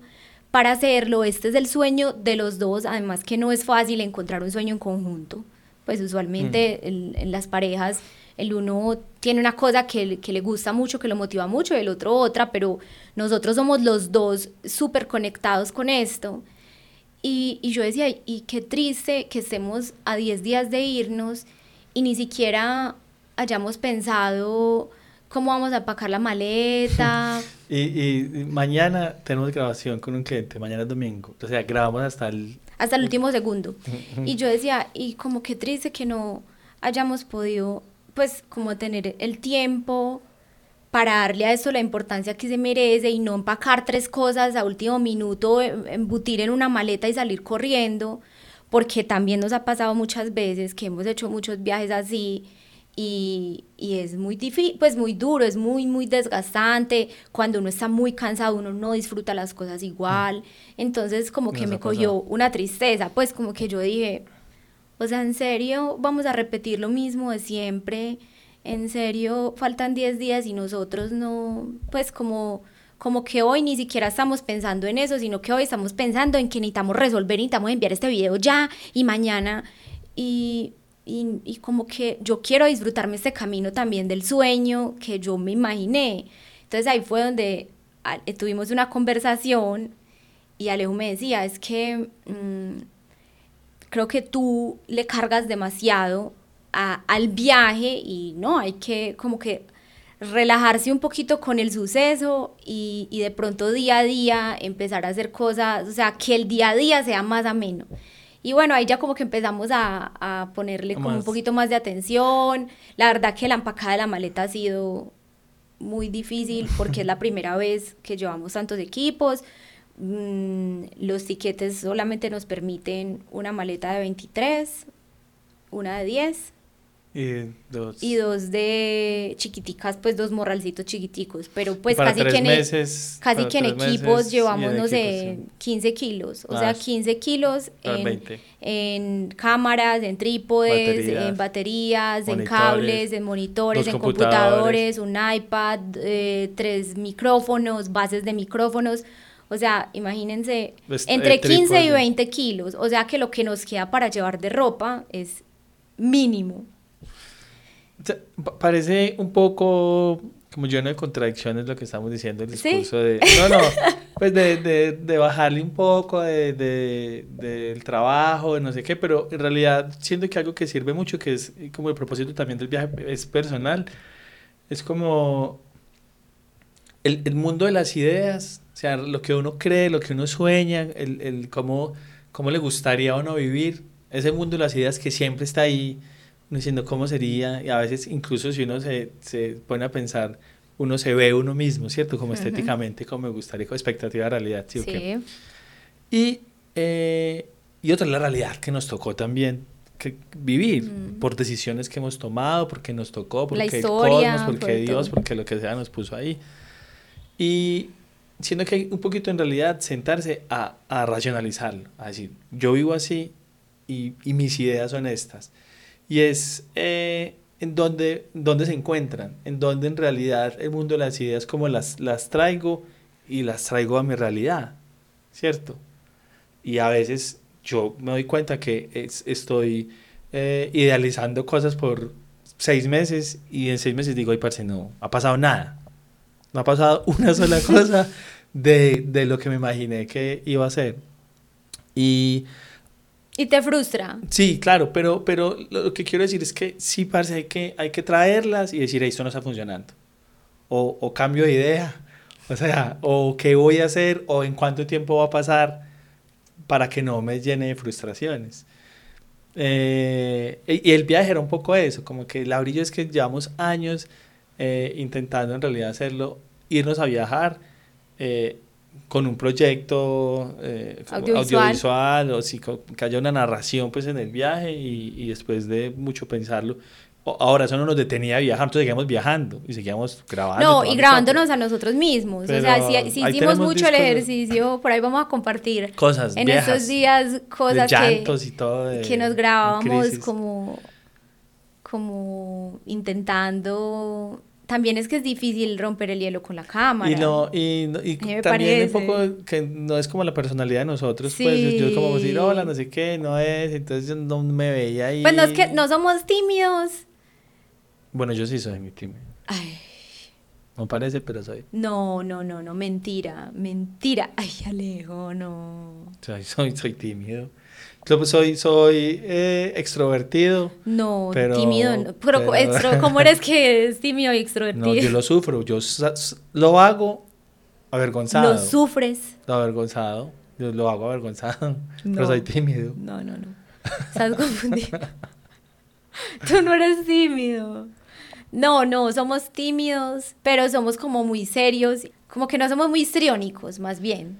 para hacerlo, este es el sueño de los dos, además que no es fácil encontrar un sueño en conjunto, pues usualmente mm. en las parejas el uno tiene una cosa que, que, le gusta mucho, que lo motiva mucho, y el otro otra, pero nosotros somos los dos súper conectados con esto. Y, y, yo decía, y qué triste que estemos a 10 días de irnos y ni siquiera hayamos pensado cómo vamos a empacar la maleta. y, y, mañana tenemos grabación con un cliente, mañana es domingo, o sea, grabamos hasta el... Hasta el último segundo. y yo decía, y como qué triste que no hayamos podido pues como tener el tiempo para darle a eso la importancia que se merece y no empacar tres cosas a último minuto, em, embutir en una maleta y salir corriendo, porque también nos ha pasado muchas veces que hemos hecho muchos viajes así y, y es muy difícil, pues muy duro, es muy, muy desgastante, cuando uno está muy cansado uno no disfruta las cosas igual, entonces como que me cogió una tristeza, pues como que yo dije, o sea, en serio, vamos a repetir lo mismo de siempre. En serio, faltan 10 días y nosotros no, pues como, como que hoy ni siquiera estamos pensando en eso, sino que hoy estamos pensando en que necesitamos resolver, necesitamos enviar este video ya y mañana. Y, y, y como que yo quiero disfrutarme este camino también del sueño que yo me imaginé. Entonces ahí fue donde ah, tuvimos una conversación y Alejo me decía, es que... Mm, creo que tú le cargas demasiado al viaje y no, hay que como que relajarse un poquito con el suceso y, y, de pronto día a día empezar a hacer cosas, o sea, que el día a día sea más ameno. Y bueno, ahí ya como que empezamos a, a ponerle como un poquito más de atención. La verdad que la empacada de la maleta ha sido muy difícil porque es la primera vez que llevamos tantos equipos. Mm, los tiquetes solamente nos permiten una maleta de 23, una de 10 Y dos. y dos de chiquiticas, pues dos morralcitos chiquiticos, pero pues casi que en, e- meses, casi que en equipos llevamos, en no sé, equipos, sí. 15 kilos, o Ah, sea, sí. 15 kilos en, 20. en cámaras, en trípodes, Baterías, en baterías, en cables, en monitores, en computadores. computadores, un iPad, eh, tres micrófonos, bases de micrófonos. O sea, imagínense, Pues, entre el 15 y trípode. 20 kilos. O sea, que lo que nos queda para llevar de ropa es mínimo. Parece un poco como lleno de contradicciones lo que estamos diciendo, el ¿Sí? discurso de... No, no, pues de, de, de bajarle un poco de, de- del trabajo, de no sé qué, pero en realidad siento que algo que sirve mucho, que es como el propósito también del viaje, es personal, es como el, el mundo de las ideas, o sea, lo que uno cree, lo que uno sueña, el, el cómo, cómo le gustaría a uno vivir, ese mundo de las ideas que siempre está ahí, uno diciendo cómo sería, y a veces incluso si uno se, se pone a pensar, uno se ve uno mismo, ¿cierto? Como Ujú. estéticamente, como me gustaría, como expectativa de realidad, ¿sí? Sí. Y, eh, y otra es la realidad que nos tocó también que vivir Mm. por decisiones que hemos tomado, porque nos tocó, porque La el historia, cosmos, porque por Dios, todo. porque lo que sea nos puso ahí. Y siendo que hay un poquito en realidad sentarse a, a racionalizarlo, a decir, yo vivo así y, y mis ideas son estas. Y es eh, en donde, donde se encuentran, en donde en realidad el mundo de las ideas como las, las traigo y las traigo a mi realidad, ¿cierto? Y a veces yo me doy cuenta que es- estoy eh, idealizando cosas por seis meses y en seis meses digo, ay, parce, no ha pasado nada. No ha pasado una sola cosa de, de lo que me imaginé que iba a ser. Y Y te frustra. sí, claro, pero, pero lo que quiero decir es que sí, parce, hay que, hay que traerlas y decir, "Ey, esto no está funcionando. O, o cambio de idea. O sea, o qué voy a hacer, o en cuánto tiempo va a pasar para que no me llene de frustraciones. Eh, y el viaje era un poco eso, como que la brillo es que llevamos años eh, intentando en realidad hacerlo, irnos a viajar eh, con un proyecto eh, Audiovisual. audiovisual, o si que haya una narración pues en el viaje y, y después de mucho pensarlo, ahora eso no nos detenía de viajar, entonces seguíamos viajando y seguíamos grabando. No, y grabándonos a nosotros mismos. o sea, Pero si, si hicimos mucho el ejercicio, por ahí vamos a compartir cosas en viejas, estos días cosas que, y todo. de- que nos grabábamos como, como intentando... También es que es difícil romper el hielo con la cámara. Y, no, y, no- y también un parece. poco que no es como la personalidad de nosotros, pues yo como decir, Sí. hola, no sé qué, no es, entonces yo no me veía ahí. Pues no es que no somos tímidos. Bueno, yo sí soy mi tímido. Ay, No parece, pero soy. no, no, no, no, mentira, mentira. Ay, Alejo, no. Soy, soy, soy tímido. Soy, soy eh, extrovertido. No, Pero- tímido. no. Pero, pero- extro- ¿cómo eres que es tímido y extrovertido? No, yo lo sufro. Yo lo hago avergonzado. Lo sufres. Lo avergonzado. Yo lo hago avergonzado. No. Pero soy tímido. No, no, no. Estás confundido. Tú no eres tímido. No, no, somos tímidos, pero somos como muy serios, como que no somos muy histriónicos, más bien.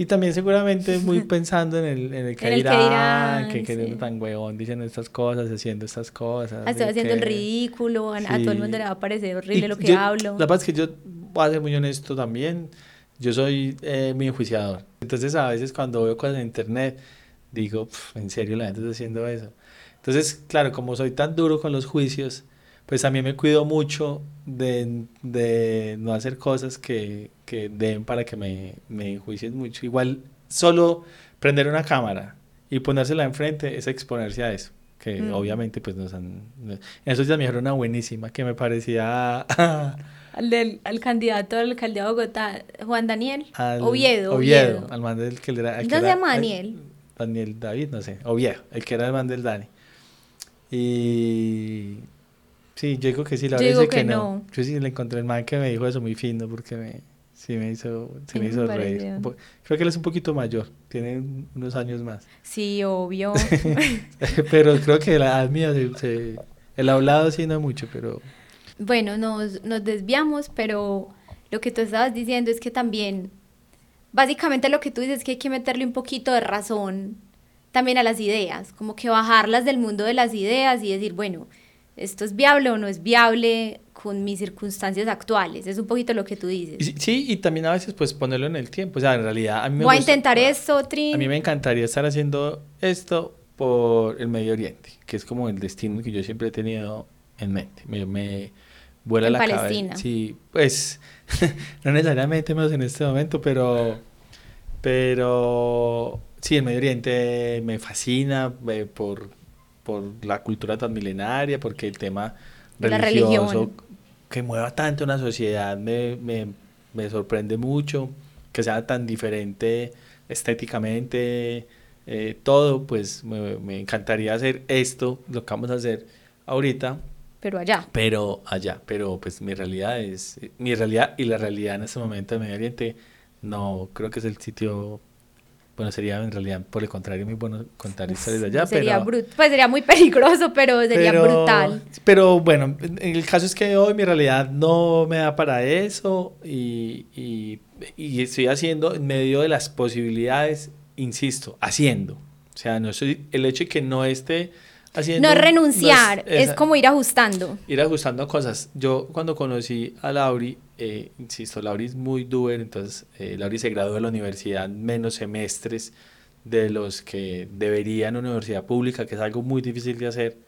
Y también seguramente muy pensando en el, en el que En el que dirán, dirán, que, que sí. tan huevón diciendo estas cosas, haciendo estas cosas. Estoy y haciendo el ridículo, a, a todo el mundo le va a parecer horrible Y lo que yo- hablo. La verdad es que yo voy a ser muy honesto también. Yo soy eh, muy enjuiciador. Entonces a veces cuando veo cosas en internet digo, "Pf, en serio la gente está haciendo eso. Entonces, claro, como soy tan duro con los juicios, pues también me cuido mucho de, de no hacer cosas que, que den para que me, me enjuicien mucho. Igual solo prender una cámara y ponérsela enfrente es exponerse a eso. Que Mm. obviamente pues nos han... En esos días me dijeron una buenísima que me parecía... Al, del, al candidato al alcalde de Bogotá, Juan Daniel. al- Oviedo, Oviedo, Oviedo. al man del que era... el que ¿No se llama el- Daniel? Daniel David, no sé, Oviedo, el que era el man del Dani. Y... Sí, yo digo que sí, la verdad es que, que no. no. Yo sí le encontré el man que me dijo eso muy fino porque me, sí me hizo, sí me hizo reír. po- Creo que él es un poquito mayor, tiene unos años más. Sí, obvio. pero creo que la mía, se- se- el hablado sí no mucho, pero... Bueno, nos, nos desviamos, pero lo que tú estabas diciendo es que también, básicamente lo que tú dices es que hay que meterle un poquito de razón también a las ideas, como que bajarlas del mundo de las ideas y decir, bueno, ¿esto es viable o no es viable con mis circunstancias actuales? Es un poquito lo que tú dices. Sí, y también a veces pues ponerlo en el tiempo. O sea, en realidad a mí me Voy a intentar esto, Trin. A mí me encantaría estar haciendo esto por el Medio Oriente, que es como el destino que yo siempre he tenido en mente. Me, me vuela en la Palestina. cabeza. Sí, pues no necesariamente menos en este momento, pero pero sí, el Medio Oriente me fascina eh, por, por la cultura tan milenaria, porque el tema De la religioso religión. que mueva tanto una sociedad me, me, me sorprende mucho, que sea tan diferente estéticamente, eh, todo, pues me, me encantaría hacer esto, lo que vamos a hacer ahorita, Pero allá. pero allá, pero pues mi realidad es, mi realidad y la realidad en este momento del Medio Oriente, no creo que es el sitio, bueno, sería en realidad por el contrario muy bueno contar historias de allá, sería pero... brut- pues sería muy peligroso, pero sería pero- brutal. Pero bueno, el caso es que hoy mi realidad no me da para eso y, y, y estoy haciendo en medio de las posibilidades, insisto, haciendo. O sea, no soy, el hecho de que no esté haciendo... No es no renunciar, es, como ir ajustando. ir ajustando cosas. Yo cuando conocí a Lauri, eh, insisto, Lauri es muy doer, entonces eh, Lauri se graduó de la universidad en menos semestres de los que debería en una universidad pública, que es algo muy difícil de hacer,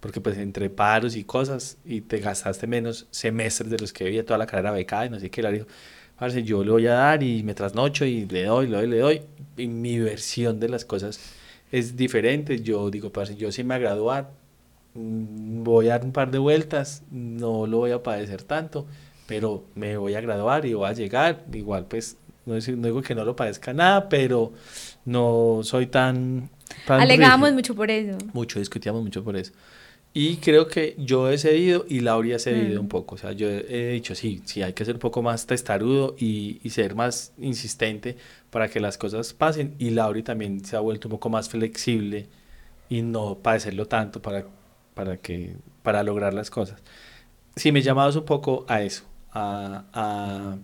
porque pues entre paros y cosas, y te gastaste menos semestres de los que debía toda la carrera becada, y no sé qué, Lauri dijo, "Parce, yo le voy a dar y me trasnocho y le doy, le doy, le doy, y mi versión de las cosas es diferente, yo digo, parce, yo sí me voy a graduar, mm, voy a dar un par de vueltas, no lo voy a padecer tanto, pero me voy a graduar y voy a llegar. Igual, pues, no, es- no digo que no lo padezca nada, pero no soy tan... tan Alegábamos mucho por eso. Mucho, discutíamos mucho por eso. Y creo que yo he cedido y Lauri ha cedido Mm. un poco. O sea, yo he dicho, sí, sí, hay que ser un poco más testarudo y, y ser más insistente para que las cosas pasen. Y Lauri también se ha vuelto un poco más flexible y no padecerlo tanto para, para, que, para lograr las cosas. Sí, me llamabas un poco a eso, a, a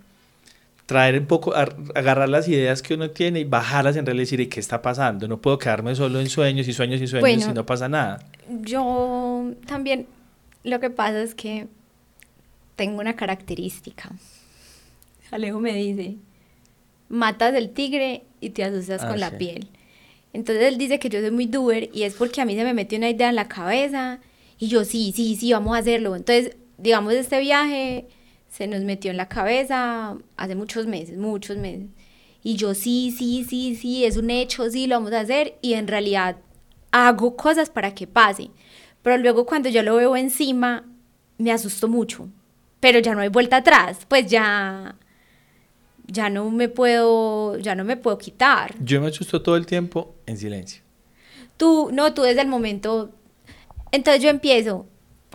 traer un poco, agarrar las ideas que uno tiene y bajarlas en realidad y decir, ¿y qué está pasando? No puedo quedarme solo en sueños y sueños y sueños Bueno. y no pasa nada. Yo también, lo que pasa es que tengo una característica. Alejo me dice, matas el tigre y te asustas Ah, con la piel. Entonces él dice que yo soy muy doer y es porque a mí se me metió una idea en la cabeza y yo sí, sí, sí, vamos a hacerlo. Entonces, digamos, este viaje se nos metió en la cabeza hace muchos meses, muchos meses. Y yo sí, sí, sí, sí, es un hecho, sí, lo vamos a hacer. Y en realidad hago cosas para que pase. Pero luego cuando yo lo veo encima, me asusto mucho. Pero ya no hay vuelta atrás, pues ya, ya no me puedo, ya no me puedo quitar. Yo me asusto todo el tiempo en silencio. Tú, no, tú desde el momento, entonces yo empiezo,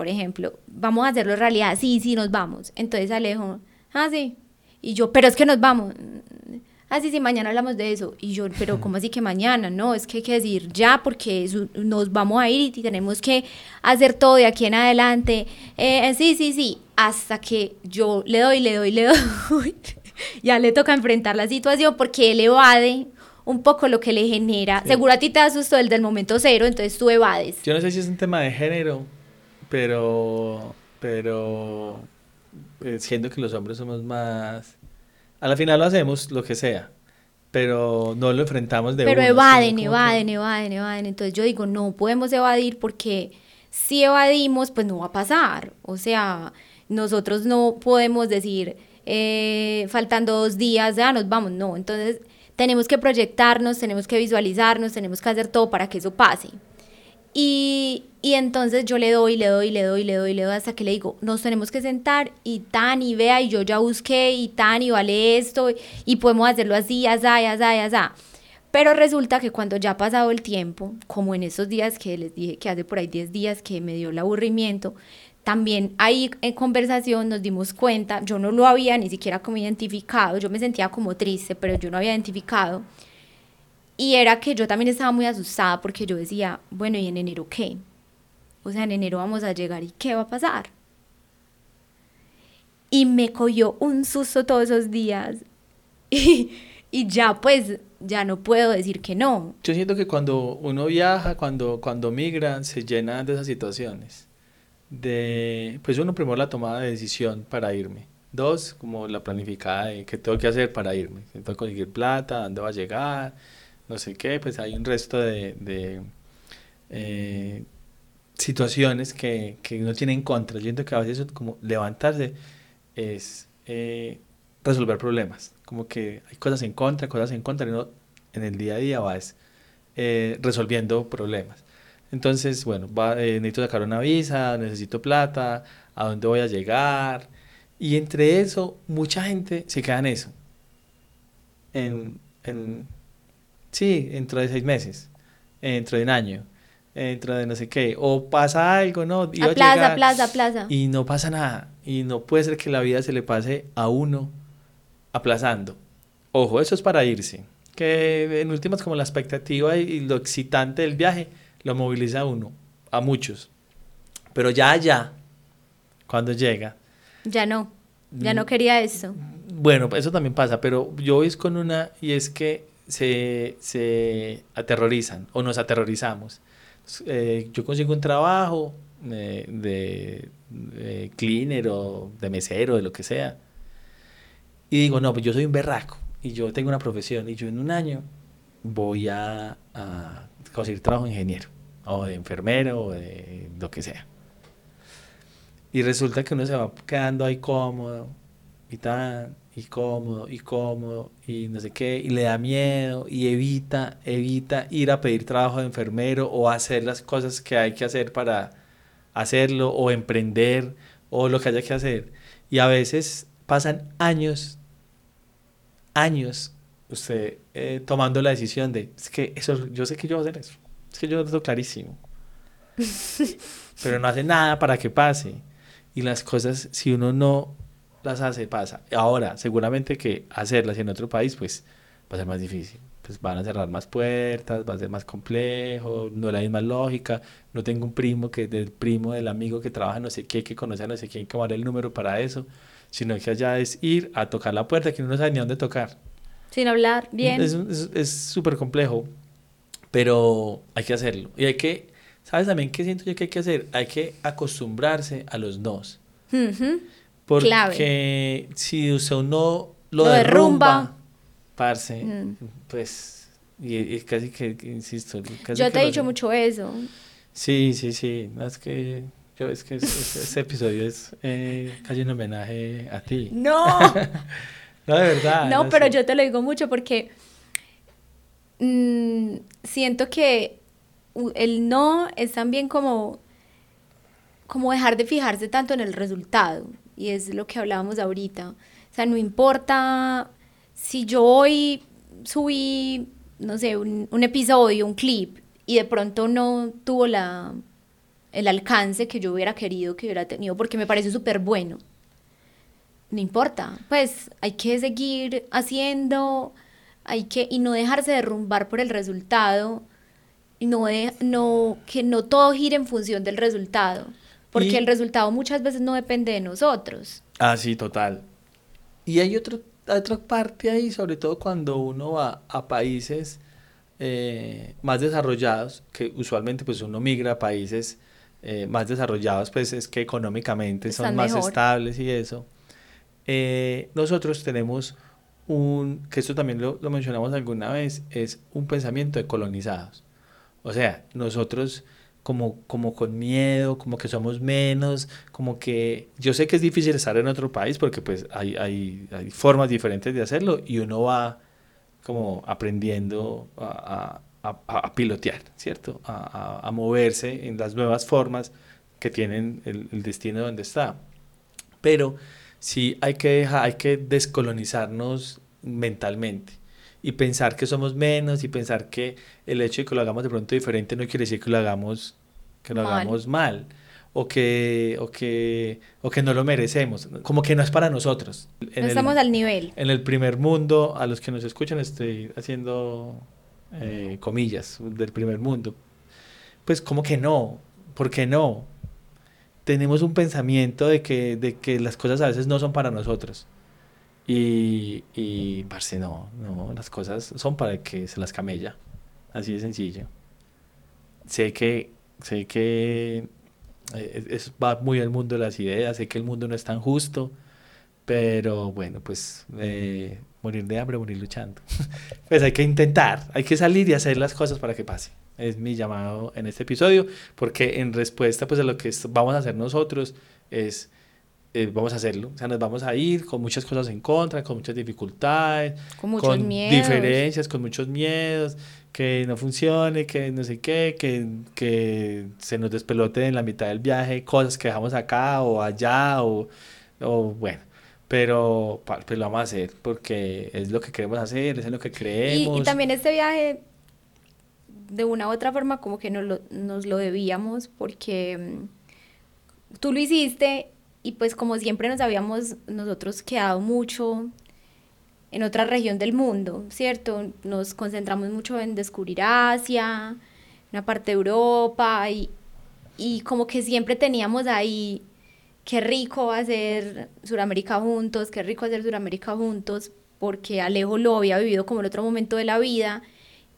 por ejemplo, vamos a hacerlo realidad, sí, sí, nos vamos. Entonces Alejo, ah, sí. Y yo, pero es que nos vamos. Ah, sí, sí, mañana hablamos de eso. Y yo, pero ¿cómo así que mañana? No, es que hay que decir ya porque eso- nos vamos a ir y tenemos que hacer todo de aquí en adelante. Eh, sí, sí, sí. Hasta que yo le doy, le doy, le doy. ya le toca enfrentar la situación porque él evade un poco lo que le genera. Sí. Seguro a ti te asustó el del momento cero, entonces tú evades. Yo no sé si es un tema de género, pero, pero eh, siento que los hombres somos más... A la final lo hacemos, lo que sea, pero no lo enfrentamos de Pero una, evaden, como que- evaden, evaden, evaden. Entonces yo digo, no podemos evadir porque si evadimos, pues no va a pasar. O sea, nosotros no podemos decir, eh, faltando dos días, ya nos vamos. No, entonces tenemos que proyectarnos, tenemos que visualizarnos, tenemos que hacer todo para que eso pase. Y, y entonces yo le doy, le doy, le doy, le doy, le doy hasta que le digo, nos tenemos que sentar y tan y vea y yo ya busqué y tan y vale esto y, y podemos hacerlo así, asá, asá, asá. Pero resulta que cuando ya ha pasado el tiempo, como en esos días que les dije que hace por ahí 10 días que me dio el aburrimiento, también ahí en conversación nos dimos cuenta, yo no lo había ni siquiera como identificado, yo me sentía como triste, pero yo no había identificado. Y era que yo también estaba muy asustada porque yo decía, bueno, ¿y en enero qué? O sea, en enero vamos a llegar y ¿qué va a pasar? Y me cogió un susto todos esos días. Y, y ya pues, ya no puedo decir que no. Yo siento que cuando uno viaja, cuando, cuando migra, se llena de esas situaciones. de, pues uno primero la tomada de decisión para irme. Dos, como la planificada de qué tengo que hacer para irme. Tengo que conseguir plata, dónde va a llegar, no sé qué. Pues hay un resto de, eh, situaciones que, que uno tiene en contra. Yo siento que a veces como levantarse es eh, resolver problemas. Como que hay cosas en contra, cosas en contra, y uno en el día a día vas eh, resolviendo problemas. Entonces, bueno, va, necesito sacar una visa, necesito plata, a dónde voy a llegar. Y entre eso, mucha gente se queda en eso. En, sí, dentro de seis meses, dentro de un año, dentro de no sé qué. O pasa algo, ¿no? Iba a plaza, plaza, plaza. Y no pasa nada. Y no puede ser que la vida se le pase a uno aplazando. Ojo, eso es para irse. Que en últimas como la expectativa y lo excitante del viaje lo moviliza a uno, a muchos. Pero ya allá, cuando llega... Ya no, ya no mm, quería eso. Bueno, eso también pasa, pero yo voy con una y es que se, se aterrorizan o nos aterrorizamos. Eh, yo consigo un trabajo de, de, cleaner o de mesero, de lo que sea. Y digo, no, pues yo soy un berraco y yo tengo una profesión y yo en un año voy a, a conseguir trabajo de ingeniero, o de enfermero, o de lo que sea. Y resulta que uno se va quedando ahí cómodo, y tan, y cómodo, y cómodo, y no sé qué, y le da miedo, y evita, evita ir a pedir trabajo de enfermero, o hacer las cosas que hay que hacer para hacerlo, o emprender, o lo que haya que hacer. Y a veces pasan años, años usted eh, tomando la decisión de, es que eso, yo sé que yo voy a hacer eso, es que yo lo tengo clarísimo, pero no hace nada para que pase. Y las cosas, si uno no las hace, pasa. Ahora, seguramente que hacerlas en otro país, pues va a ser más difícil. Pues van a cerrar más puertas, va a ser más complejo, no es la misma lógica. No tengo un primo que del primo del amigo que trabaja no sé qué, que conoce a no sé quién, que va el número para eso, sino que allá es ir a tocar la puerta que uno no sabe ni dónde tocar. Sin hablar bien. Es súper complejo, pero hay que hacerlo. Y hay que, ¿sabes también qué siento yo que hay que hacer? Hay que acostumbrarse a los dos. Porque si usted no lo, derrumba, parce, mm. pues, y, casi que, insisto, yo te he dicho mucho eso. Sí, sí, sí, es que yo es que este episodio es eh, casi un homenaje a ti. No. No, de verdad. No, pero yo te lo digo mucho porque mm, siento que el no es también como, como dejar de fijarse tanto en el resultado. Y es lo que hablábamos ahorita. O sea, no importa si yo hoy subí, no sé, un, un episodio, un clip, y de pronto no tuvo la, el alcance que yo hubiera querido que hubiera tenido, porque me parece súper bueno no importa, pues hay que seguir haciendo, hay que, y no dejarse derrumbar por el resultado, no, de, no que no todo gire en función del resultado, porque el resultado muchas veces no depende de nosotros. Ah, sí, total. Y hay otro, otra parte ahí, sobre todo cuando uno va a países eh, más desarrollados, que usualmente pues uno migra a países eh, más desarrollados, pues es que económicamente son más estables y eso eh, nosotros tenemos un, que esto también lo, mencionamos alguna vez, es un pensamiento de colonizados. O sea, nosotros como, como con miedo, como que somos menos, como que yo sé que es difícil estar en otro país porque pues hay, hay, hay formas diferentes de hacerlo y uno va como aprendiendo a, a, a pilotear, ¿cierto? A, moverse en las nuevas formas que tienen el, el destino donde está. Pero sí hay que, dejar, hay que descolonizarnos mentalmente y pensar que somos menos y pensar que el hecho de que lo hagamos de pronto diferente no quiere decir que lo hagamos que lo mal. hagamos mal o que o que o que no lo merecemos como que no es para nosotros no estamos al nivel en el primer mundo a los que nos escuchan estoy haciendo eh, comillas del primer mundo pues como que no ¿por qué no tenemos un pensamiento de que, de que las cosas a veces no son para nosotros. Y, y parce, no, no, las cosas son para que se las camella. Así de sencillo. Sé que, sé que Eh, es, va muy al mundo de las ideas, sé que el mundo no es tan justo, pero bueno, pues eh, morir de hambre, morir luchando. pues hay que intentar, hay que salir y hacer las cosas para que pase. Es mi llamado en este episodio, porque en respuesta pues a lo que vamos a hacer nosotros es eh, vamos a hacerlo. O sea, nos vamos a ir con muchas cosas en contra, con muchas dificultades, con muchos miedos. diferencias, con muchos miedos, que no funcione, que no sé qué, que, que se nos despelote en la mitad del viaje, cosas que dejamos acá o allá, o, o bueno. Pero pues lo vamos a hacer porque es lo que queremos hacer, es lo que creemos. Y, y también este viaje, de una u otra forma, como que nos lo, nos lo debíamos porque mm, tú lo hiciste y pues como siempre nos habíamos nosotros quedado mucho en otra región del mundo, ¿cierto? Nos concentramos mucho en descubrir Asia, una parte de Europa y, y como que siempre teníamos ahí, qué rico va a ser Suramérica juntos, qué rico hacer Suramérica juntos, porque Alejo lo había vivido como en otro momento de la vida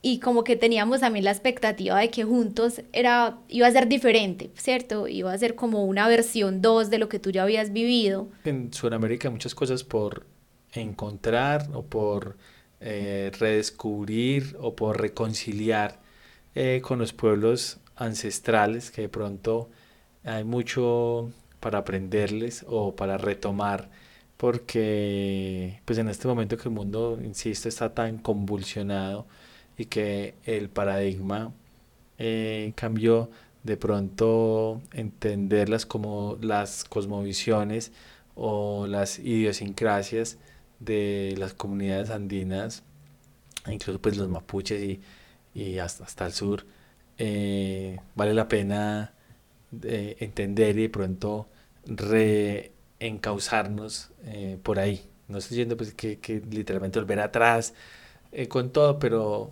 y como que teníamos también la expectativa de que juntos era, iba a ser diferente, ¿cierto? Iba a ser como una versión 2 de lo que tú ya habías vivido. En Sudamérica muchas cosas por encontrar o por eh, redescubrir o por reconciliar eh, con los pueblos ancestrales que de pronto hay mucho para aprenderles o para retomar porque pues en este momento que el mundo, insisto, está tan convulsionado, y que el paradigma eh, cambió de pronto entenderlas como las cosmovisiones o las idiosincrasias de las comunidades andinas, incluso pues los mapuches y, y hasta, hasta el sur, eh, vale la pena eh, entender y de pronto reencauzarnos por ahí. No estoy diciendo pues que, que literalmente volver atrás con todo, pero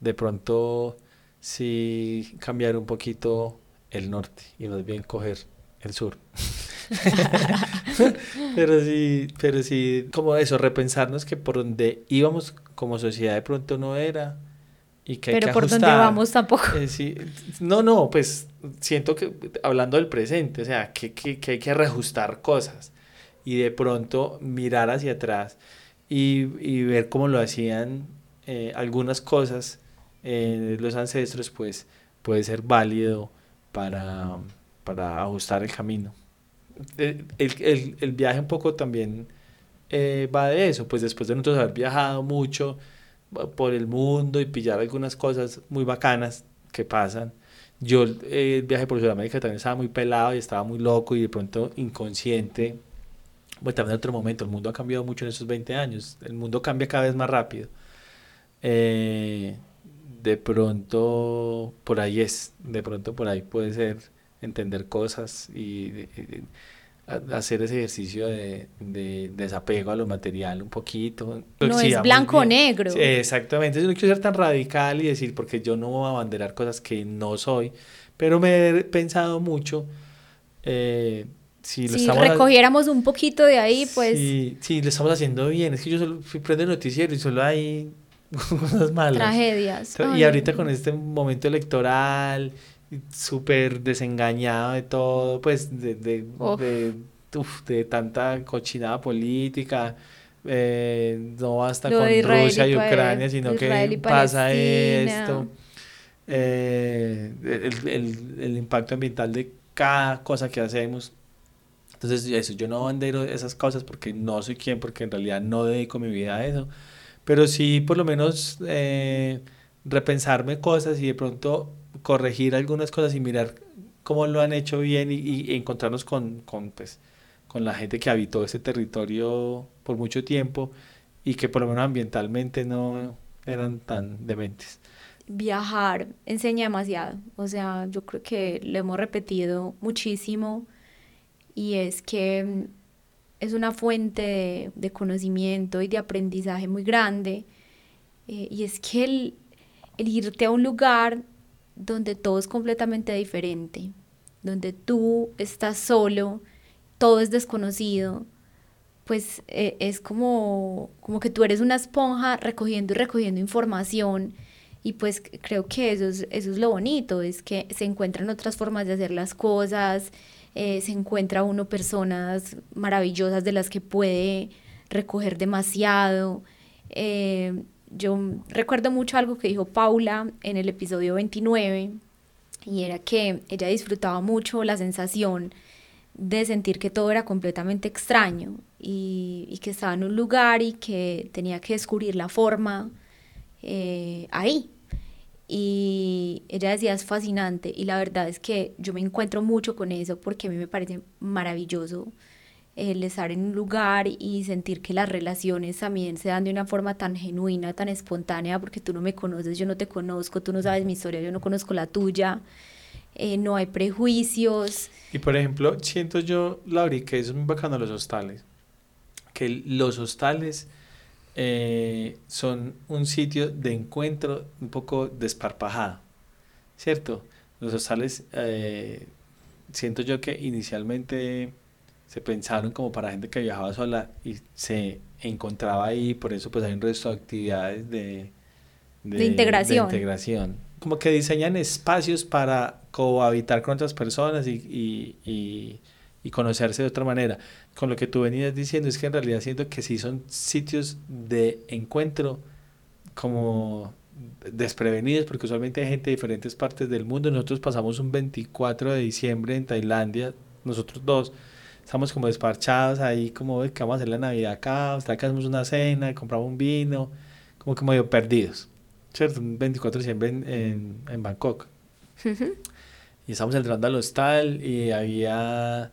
de pronto sí cambiar un poquito el norte y más bien coger el sur. pero sí, pero sí, como eso, repensarnos que por donde íbamos como sociedad de pronto no era y que hay pero por donde vamos tampoco. Eh, no, no, pues siento que hablando del presente, o sea, que, que, que hay que reajustar cosas y de pronto mirar hacia atrás y, y ver cómo lo hacían eh, algunas cosas eh, los ancestros, pues puede ser válido para, para ajustar el camino. El, el, el, viaje un poco también eh, va de eso, pues después de nosotros haber viajado mucho por el mundo y pillar algunas cosas muy bacanas que pasan. Yo el viaje por Sudamérica también estaba muy pelado y estaba muy loco y de pronto inconsciente. Bueno, también en otro momento, el mundo ha cambiado mucho en esos 20 años, el mundo cambia cada vez más rápido. Eh, de pronto por ahí es, de pronto por ahí puede ser entender cosas y, hacer ese ejercicio de, desapego a lo material un poquito. No es blanco o negro. exactamente, yo no quiero ser tan radical y decir porque yo no voy a abanderar cosas que no soy, pero me he pensado mucho. Eh, si, lo si recogiéramos un poquito de ahí, pues... Sí, lo estamos haciendo bien. Es que yo solo fui prendo el noticiero y solo hay cosas malas. Tragedias. Y ahorita con este momento electoral, súper desengañado de todo, pues de, de, de, tanta cochinada política. Eh, no basta con Rusia y Ucrania, sino que pasa esto. Eh, el, el, el, impacto ambiental de cada cosa que hacemos. Entonces, eso, yo no bandero esas cosas porque no soy quien, porque en realidad no dedico mi vida a eso pero sí por lo menos eh, repensarme cosas y de pronto corregir algunas cosas y mirar cómo lo han hecho bien y, encontrarnos con, con, pues, con la gente que habitó ese territorio por mucho tiempo y que por lo menos ambientalmente no eran tan dementes. Viajar enseña demasiado, o sea, yo creo que lo hemos repetido muchísimo y es que es una fuente de, conocimiento y de aprendizaje muy grande. Eh, y es que el, irte a un lugar donde todo es completamente diferente, donde tú estás solo, todo es desconocido, pues eh, es como, como que tú eres una esponja recogiendo y recogiendo información Y pues creo que eso es, eso es lo bonito, es que se encuentran otras formas de hacer las cosas, eh, se encuentra uno personas maravillosas de las que puede recoger demasiado. Eh, yo recuerdo mucho algo que dijo Paula en el episodio 29 y era que ella disfrutaba mucho la sensación de sentir que todo era completamente extraño y, que estaba en un lugar y que tenía que descubrir la forma eh, ahí. Y ella decía, es fascinante y la verdad es que yo me encuentro mucho con eso porque a mí me parece maravilloso el estar en un lugar y sentir que las relaciones también se dan de una forma tan genuina, tan espontánea, porque tú no me conoces, yo no te conozco, tú no sabes mi historia, yo no conozco la tuya, eh, no hay prejuicios. Y por ejemplo, siento yo, Lauri, que es muy bacano los hostales, que los hostales eh, son un sitio de encuentro un poco desparpajado, ¿cierto? Los hostales, eh, siento yo que inicialmente se pensaron como para gente que viajaba sola y se encontraba ahí, por eso pues hay un resto de actividades de, de, integración. de integración. Como que diseñan espacios para cohabitar con otras personas y, y, y, y, conocerse de otra manera. Con lo que tú venías diciendo es que en realidad siento que sí son sitios de encuentro como desprevenidos, porque usualmente hay gente de diferentes partes del mundo. Nosotros pasamos un 24 de diciembre en Tailandia, nosotros dos estamos como desparchados ahí, como que vamos a hacer la Navidad acá, hasta que hacemos una cena, compramos un vino, como que medio perdidos, ¿cierto? Un 24 de diciembre en, en, Bangkok. y estamos entrando al hostal y había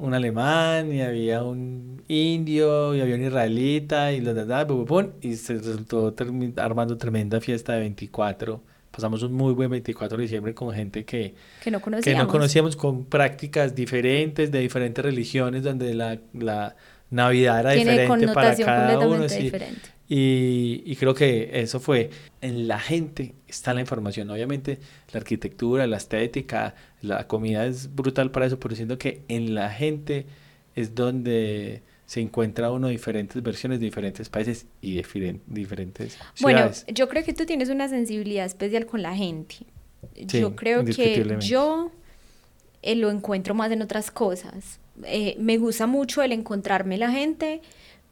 un alemán y había un indio y había un israelita y los de y se resultó armando tremenda fiesta de 24 pasamos un muy buen 24 de diciembre con gente que, que, no, conocíamos. que no conocíamos, con prácticas diferentes, de diferentes religiones, donde la, la Navidad era diferente para cada uno. Y, y, creo que eso fue, en la gente está la información. Obviamente la arquitectura, la estética, la comida es brutal para eso, pero siento que en la gente es donde se encuentra uno diferentes versiones de diferentes países y diferentes ciudades. Bueno, yo creo que tú tienes una sensibilidad especial con la gente. yo creo que yo eh, lo encuentro más en otras cosas. Eh, me gusta mucho el encontrarme la gente,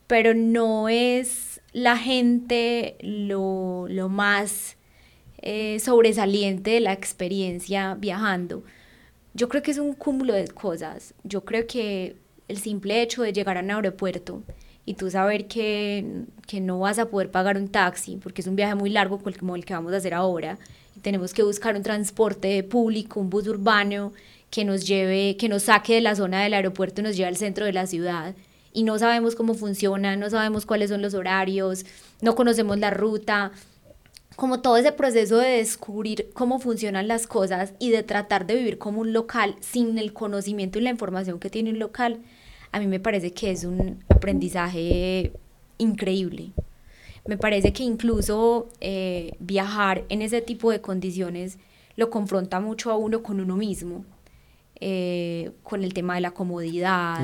pero no es la gente lo, lo más eh, sobresaliente de la experiencia viajando. Yo creo que es un cúmulo de cosas. Yo creo que el simple hecho de llegar a un aeropuerto y tú saber que, que, no vas a poder pagar un taxi porque es un viaje muy largo como el que vamos a hacer ahora y tenemos que buscar un transporte público, un bus urbano que nos lleve, que nos saque de la zona del aeropuerto y nos lleve al centro de la ciudad y no sabemos cómo funciona, no sabemos cuáles son los horarios, no conocemos la ruta, como todo ese proceso de descubrir cómo funcionan las cosas y de tratar de vivir como un local sin el conocimiento y la información que tiene un local, a mí me parece que es un aprendizaje increíble. Me parece que incluso eh, viajar en ese tipo de condiciones lo confronta mucho a uno con uno mismo. Eh, con el tema de la comodidad,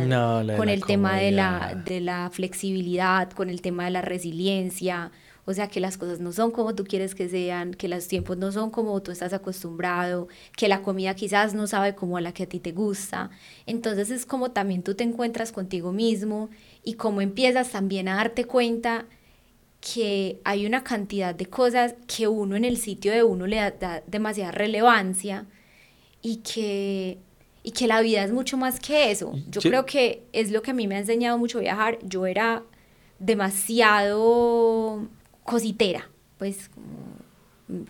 con el tema de la, de la flexibilidad, con el tema de la resiliencia, o sea, que las cosas no son como tú quieres que sean, que los tiempos no son como tú estás acostumbrado, que la comida quizás no sabe como a la que a ti te gusta. Entonces es como también tú te encuentras contigo mismo y como empiezas también a darte cuenta que hay una cantidad de cosas que uno en el sitio de uno le da, demasiada relevancia y que y que la vida es mucho más que eso. Yo creo que es lo que a mí me ha enseñado mucho viajar. Yo era demasiado cositera, pues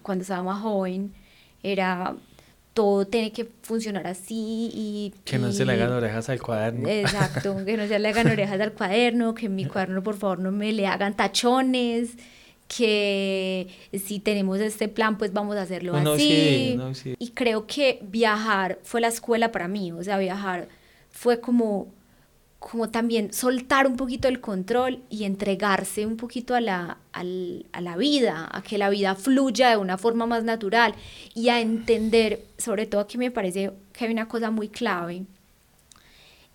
cuando estaba más joven era todo tiene que funcionar así y... Que no se le hagan orejas al cuaderno. Exacto, que no se le hagan orejas al cuaderno, que en mi cuaderno por favor no me le hagan tachones, que si tenemos este plan pues vamos a hacerlo así. Y creo que viajar fue la escuela para mí, o sea, viajar fue como como también soltar un poquito el control y entregarse un poquito a la, a la vida, a que la vida fluya de una forma más natural y a entender, sobre todo aquí me parece que hay una cosa muy clave,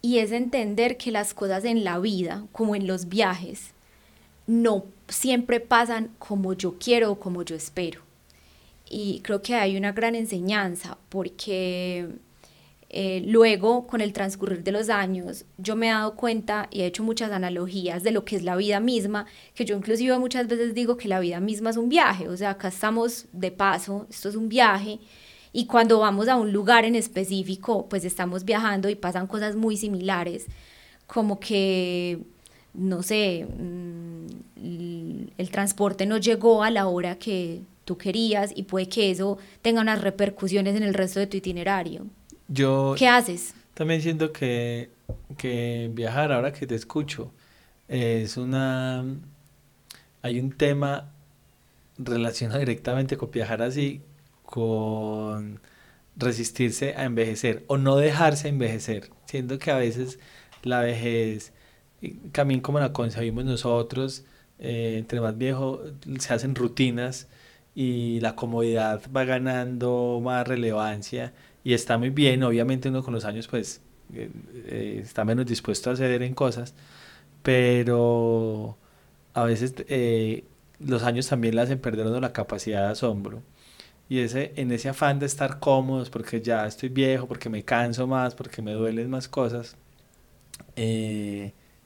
y es entender que las cosas en la vida, como en los viajes, no siempre pasan como yo quiero o como yo espero. y creo que hay una gran enseñanza porque eh, luego, con el transcurrir de los años, yo me he dado cuenta y he hecho muchas analogías de lo que es la vida misma, que yo inclusive muchas veces digo que la vida misma es un viaje, o sea, acá estamos de paso, esto es un viaje, y cuando vamos a un lugar en específico, pues estamos viajando y pasan cosas muy similares, como que, no sé, mm, el transporte no llegó a la hora que tú querías y puede que eso tenga unas repercusiones en el resto de tu itinerario. Yo ¿Qué haces? También siento que, que viajar, ahora que te escucho, es una... Hay un tema relacionado directamente con viajar así, con resistirse a envejecer o no dejarse envejecer. Siento que a veces la vejez, también como la concebimos nosotros, eh, entre más viejo se hacen rutinas y la comodidad va ganando más relevancia y está muy bien, obviamente uno con los años pues eh, eh, está menos dispuesto a ceder en cosas, pero a veces los años también le hacen perder uno la capacidad de asombro. Y ese, en ese afán de estar cómodos, porque ya estoy viejo, porque me canso más, porque me duelen más cosas,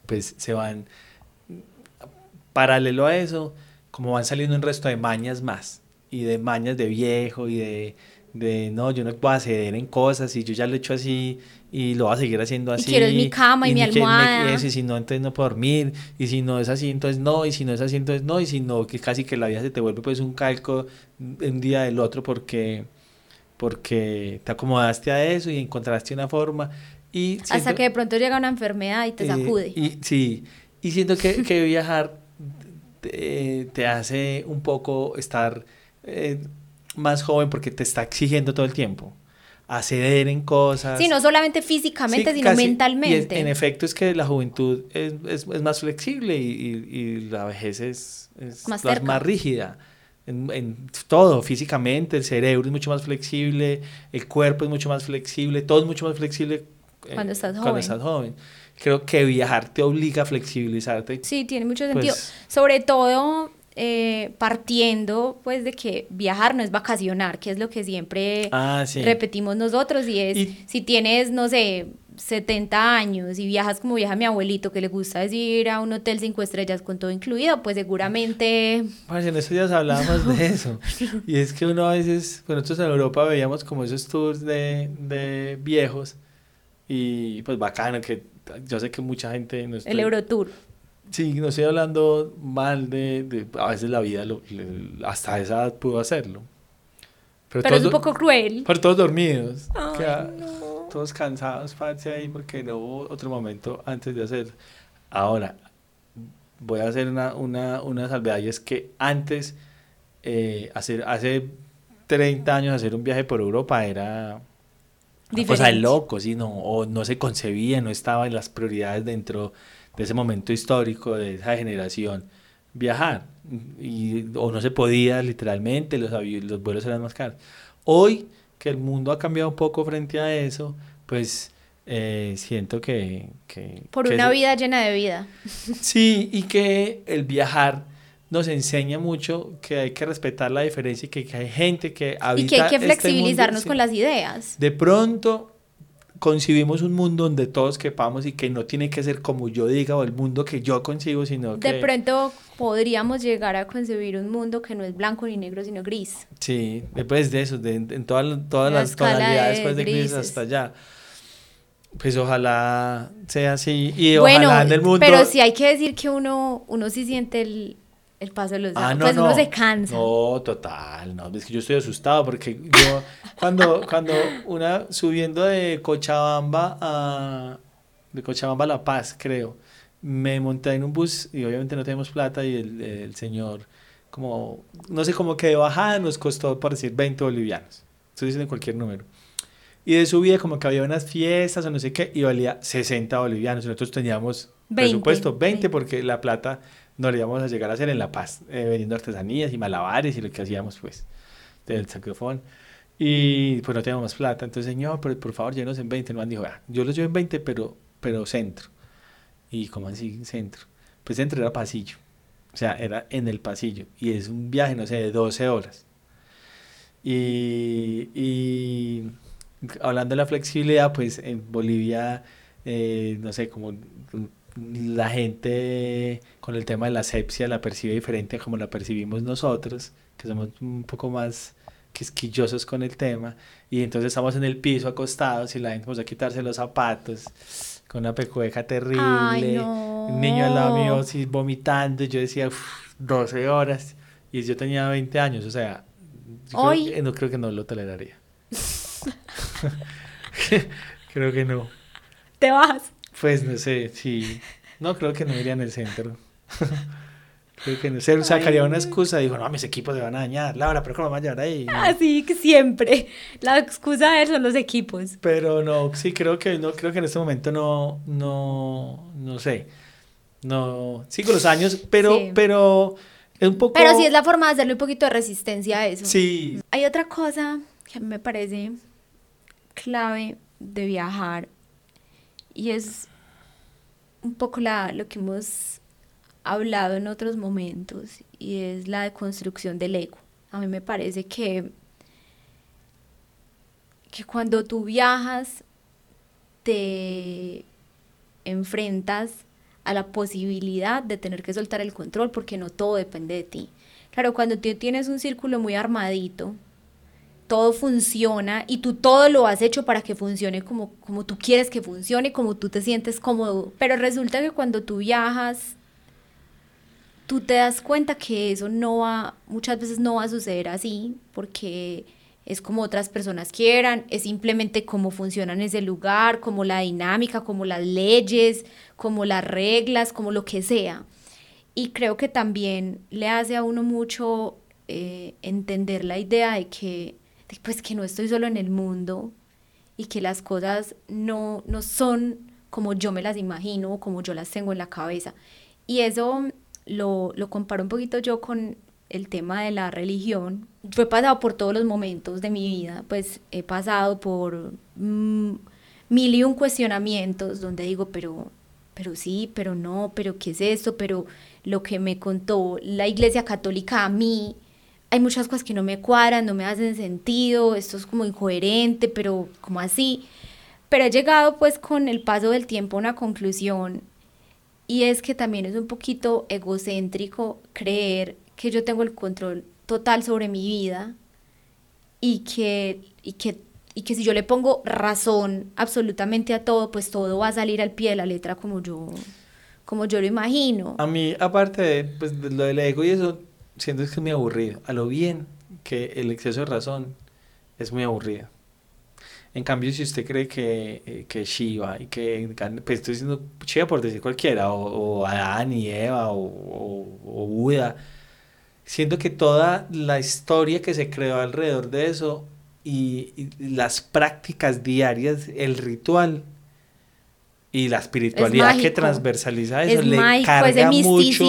pues se van, paralelo a eso, como van saliendo un resto de mañas más, y de mañas de viejo, y de de no, yo no puedo ceder en cosas y yo ya lo he hecho así y lo voy a seguir haciendo así. Y quiero mi cama y, mi almohada. y si no, entonces no puedo dormir. Y si no es así, entonces no. Y si no es así, entonces no. Y si no, que casi que la vida se te vuelve pues un calco un día del otro porque, porque te acomodaste a eso y encontraste una forma. Y Hasta que de pronto llega una enfermedad y te eh, sacude. y, sí, y siento que, que viajar te, te, hace un poco estar... Eh, más joven porque te está exigiendo todo el tiempo a ceder en cosas. Sí, no solamente físicamente, sino mentalmente. en efecto es que la juventud es, es, es más flexible y, y, la vejez es, es más, más, rígida. En, en, todo, físicamente, el cerebro es mucho más flexible, el cuerpo es mucho más flexible, todo es mucho más flexible eh, cuando, estás cuando estás joven. Creo que viajar te obliga a flexibilizarte. Sí, tiene mucho sentido. Pues Sobre todo eh, partiendo pues de que viajar no es vacacionar, que es lo que siempre ah, repetimos nosotros y es si tienes, no sé, 70 años y viajas como viaja mi abuelito que le gusta decir a un hotel cinco estrellas con todo incluido, pues seguramente... En estos días hablábamos de eso y es que uno a veces, pues nosotros en Europa veíamos como esos tours de, de viejos y pues bacano que yo sé que mucha gente... No El Eurotour. Sí, no estoy hablando mal de, a veces la vida hasta esa edad pudo hacerlo. Pero, es un poco cruel. Pero todos dormidos. Todos cansados, parce, ahí porque no hubo otro momento antes de hacer. Ahora, voy a hacer una, una, una salvedad y es que antes, eh, hacer, hace 30 años hacer un viaje por Europa era una cosa de loco, ¿sí? no, o no se concebía, no estaba en las prioridades dentro de ese momento histórico, de esa generación, viajar. Y, o no se podía literalmente, los, los vuelos eran más caros. Hoy que el mundo ha cambiado un poco frente a eso, pues eh, siento que... que Por una vida llena de vida. Sí, y que el viajar nos enseña mucho que hay que respetar la diferencia y que, hay gente que habita Y que hay que este flexibilizarnos con las ideas. De pronto concibimos un mundo donde todos quepamos y que no tiene que ser como yo diga o el mundo que yo concibo, sino que... De pronto podríamos llegar a concebir un mundo que no es blanco ni negro, sino gris. Sí, después de eso, de, en todas, todas las tonalidades después de gris hasta allá. Pues ojalá sea así y ojalá en el mundo... Pero sí hay que decir que uno, uno sí siente el, el paso de los ah, no, pues uno se cansa. No, total, no, es que yo estoy asustado porque yo cuando, cuando una subiendo de Cochabamba a de Cochabamba a La Paz, creo, me monté en un bus y obviamente no tenemos plata y el, el señor como no sé cómo que de bajada nos costó por decir 20 bolivianos. Estoy diciendo cualquier número. Y de subida como que había unas fiestas o no sé qué y valía 60 bolivianos. Nosotros teníamos presupuesto 20 porque la plata no le íbamos a llegar a hacer en La Paz, eh, vendiendo artesanías y malabares y lo que hacíamos, pues, del saxofón. Y pues no teníamos plata. Entonces, señor, por, por favor, llenos en 20. El man dijo, ah, yo los llevo en 20, pero, pero centro. Y como así, centro. Pues centro era pasillo. O sea, era en el pasillo. Y es un viaje, no sé, de 12 horas. Y, y hablando de la flexibilidad, pues en Bolivia, eh, no sé, como la gente con el tema de la asepsia la percibe diferente a como la percibimos nosotros, que somos un poco más quisquillosos con el tema. Y entonces estamos en el piso acostados y la gente comienza a quitarse los zapatos con una pecueca terrible. Un niño al lado mío así vomitando. Y yo decía, 12 horas. Y yo tenía 20 años, o sea, Hoy... Creo no creo que no lo toleraría. creo que no. ¿Te vas? Pues no sé, sí. No, creo que no iría en el centro. creo que no. Se sacaría una excusa. Dijo, no, mis equipos se van a dañar. Laura, pero ¿cómo me a llevar ahí? Así que siempre. La excusa de son los equipos. Pero no, sí, creo que no, creo que en este momento no, no, no sé. No, sí, con los años, pero, pero es un poco... Pero sí es la forma de hacerle un poquito de resistencia a eso. Sí. Hay otra cosa que me parece clave de viajar y es un poco la, lo que hemos hablado en otros momentos y es la deconstrucción del ego. A mí me parece que, que cuando tú viajas te enfrentas a la posibilidad de tener que soltar el control porque no todo depende de ti. Claro, cuando tú tienes un círculo muy armadito, todo funciona y tú todo lo has hecho para que funcione como, como tú quieres que funcione, como tú te sientes cómodo. Pero resulta que cuando tú viajas, tú te das cuenta que eso no va, muchas veces no va a suceder así, porque es como otras personas quieran, es simplemente cómo funciona en ese lugar, como la dinámica, como las leyes, como las reglas, como lo que sea. Y creo que también le hace a uno mucho eh, entender la idea de que, pues, que no estoy solo en el mundo y que las cosas no, no son como yo me las imagino o como yo las tengo en la cabeza. Y eso lo, lo comparo un poquito yo con el tema de la religión. Yo he pasado por todos los momentos de mi vida, pues he pasado por mm, mil y un cuestionamientos donde digo, pero, pero sí, pero no, pero ¿qué es esto? Pero lo que me contó la Iglesia Católica a mí, hay muchas cosas que no me cuadran, no me hacen sentido, esto es como incoherente, pero como así. Pero he llegado pues con el paso del tiempo a una conclusión y es que también es un poquito egocéntrico creer que yo tengo el control total sobre mi vida y que, y que, y que si yo le pongo razón absolutamente a todo, pues todo va a salir al pie de la letra como yo, como yo lo imagino. A mí, aparte de, pues, de lo del ego y eso, siento que es muy aburrido. A lo bien que el exceso de razón es muy aburrido. En cambio, si usted cree que, eh, que Shiva y que, pues estoy diciendo Shiva por decir cualquiera, o, o Adán y Eva, o, o, o Buda, siento que toda la historia que se creó alrededor de eso y, las prácticas diarias, el ritual y la espiritualidad que transversaliza eso le carga mucho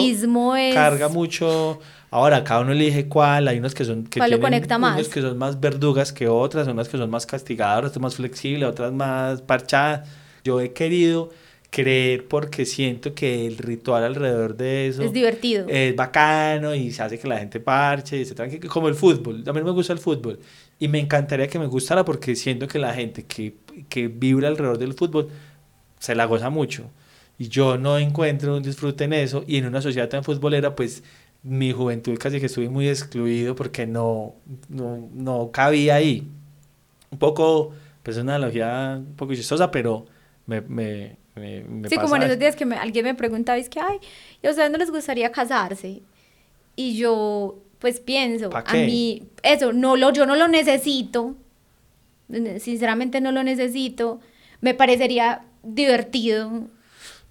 carga mucho ahora cada uno elige cuál hay unos que son que tienen, conecta más? unos que son más verdugas que otras unas que son más castigadoras otras más flexibles otras más parchadas yo he querido creer porque siento que el ritual alrededor de eso es divertido. Es bacano y se hace que la gente parche y se tranquila, como el fútbol. A mí me gusta el fútbol y me encantaría que me gustara porque siento que la gente que, que vibra alrededor del fútbol se la goza mucho. Y yo no encuentro un disfrute en eso y en una sociedad tan futbolera pues mi juventud casi que estuve muy excluido porque no, no, no cabía ahí. Un poco, pues es una analogía un poco chistosa, pero me, me sí, como en esos días que alguien me preguntaba, es que, ay, ¿y a ustedes no les gustaría casarse? Y yo, pues pienso, a mí, eso, no lo, yo no lo necesito, sinceramente no lo necesito, me parecería divertido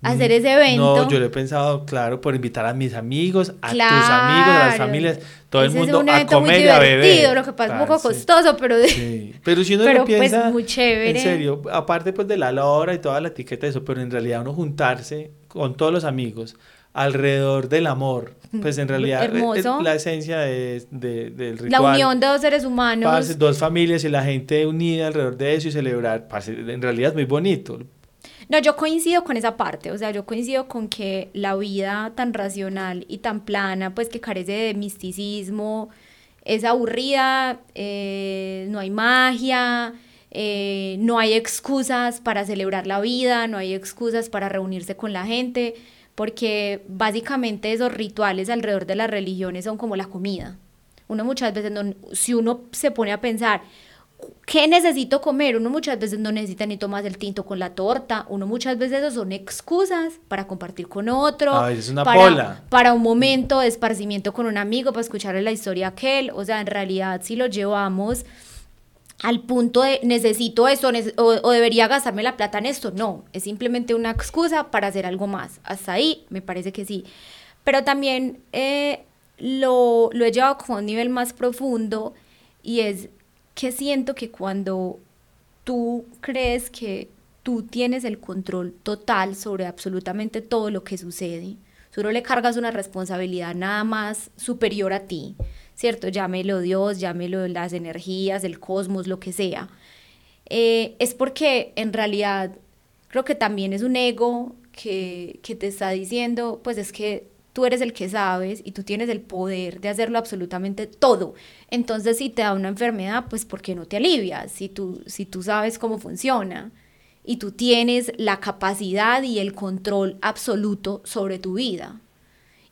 hacer ese evento. No, yo lo he pensado, claro, por invitar a mis amigos, a tus amigos, a las familias, todo el mundo es un a comer muy y a beber. Lo que pasa es un poco costoso, pero... Sí. Pero si uno lo pues, piensa, muy chévere. en serio, aparte pues de la hora y toda la etiqueta de eso, pero en realidad uno juntarse con todos los amigos alrededor del amor, pues en realidad es la esencia de, de, del ritual. La unión de dos seres humanos. dos familias y la gente unida alrededor de eso y celebrar, en realidad es muy bonito. No, yo coincido con esa parte, o sea, yo coincido con que la vida tan racional y tan plana, pues que carece de misticismo, es aburrida, eh, no hay magia, eh, no hay excusas para celebrar la vida, no hay excusas para reunirse con la gente, porque básicamente esos rituales alrededor de las religiones son como la comida. Uno muchas veces, si uno se pone a pensar, ¿qué necesito comer? Uno muchas veces no necesita ni tomar el tinto con la torta, uno muchas veces eso son excusas para compartir con otro, es una para, para un momento de esparcimiento con un amigo, para escucharle la historia a aquel, o sea, en realidad si lo llevamos al punto de necesito esto o, debería gastarme la plata en esto, no, es simplemente una excusa para hacer algo más, hasta ahí me parece que sí, pero también eh, lo, lo he llevado como a un nivel más profundo y es que siento que cuando tú crees que tú tienes el control total sobre absolutamente todo lo que sucede, no le cargas una responsabilidad nada más superior a ti, ¿cierto? Llámelo Dios, llámelo las energías, el cosmos, lo que sea. Eh, es porque en realidad creo que también es un ego que, que te está diciendo, pues es que tú eres el que sabes y tú tienes el poder de hacerlo absolutamente todo. Entonces, si te da una enfermedad, pues ¿por qué no te alivias? Si tú, si tú sabes cómo funciona y tú tienes la capacidad y el control absoluto sobre tu vida.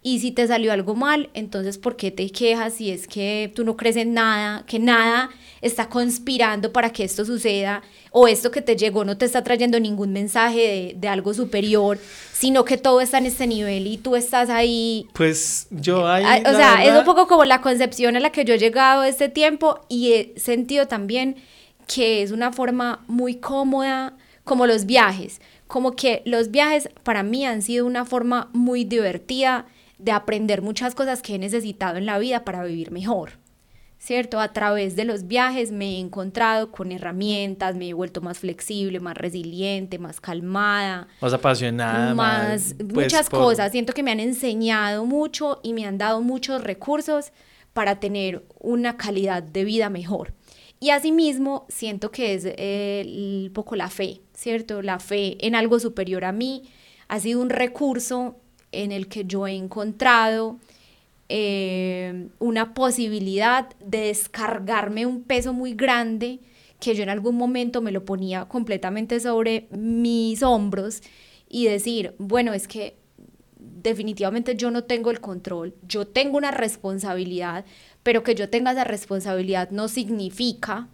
Y si te salió algo mal, entonces ¿por qué te quejas si es que tú no crees en nada, que nada está conspirando para que esto suceda o esto que te llegó no te está trayendo ningún mensaje de, algo superior, sino que todo está en este nivel y tú estás ahí? Pues yo ahí... Ah, o sea, es un poco como la concepción a la que yo he llegado este tiempo y he sentido también que es una forma muy cómoda, como los viajes, como que los viajes para mí han sido una forma muy divertida de aprender muchas cosas que he necesitado en la vida para vivir mejor. ¿Cierto? A través de los viajes me he encontrado con herramientas, me he vuelto más flexible, más resiliente, más calmada. Más apasionada. Más, pues, muchas cosas. Siento que me han enseñado mucho y me han dado muchos recursos para tener una calidad de vida mejor. Y asimismo, siento que es eh, un poco la fe, ¿cierto? La fe en algo superior a mí ha sido un recurso en el que yo he encontrado eh, una posibilidad de descargarme un peso muy grande que yo en algún momento me lo ponía completamente sobre mis hombros y decir, bueno, es que definitivamente yo no tengo el control, yo tengo una responsabilidad, pero que yo tenga esa responsabilidad no significa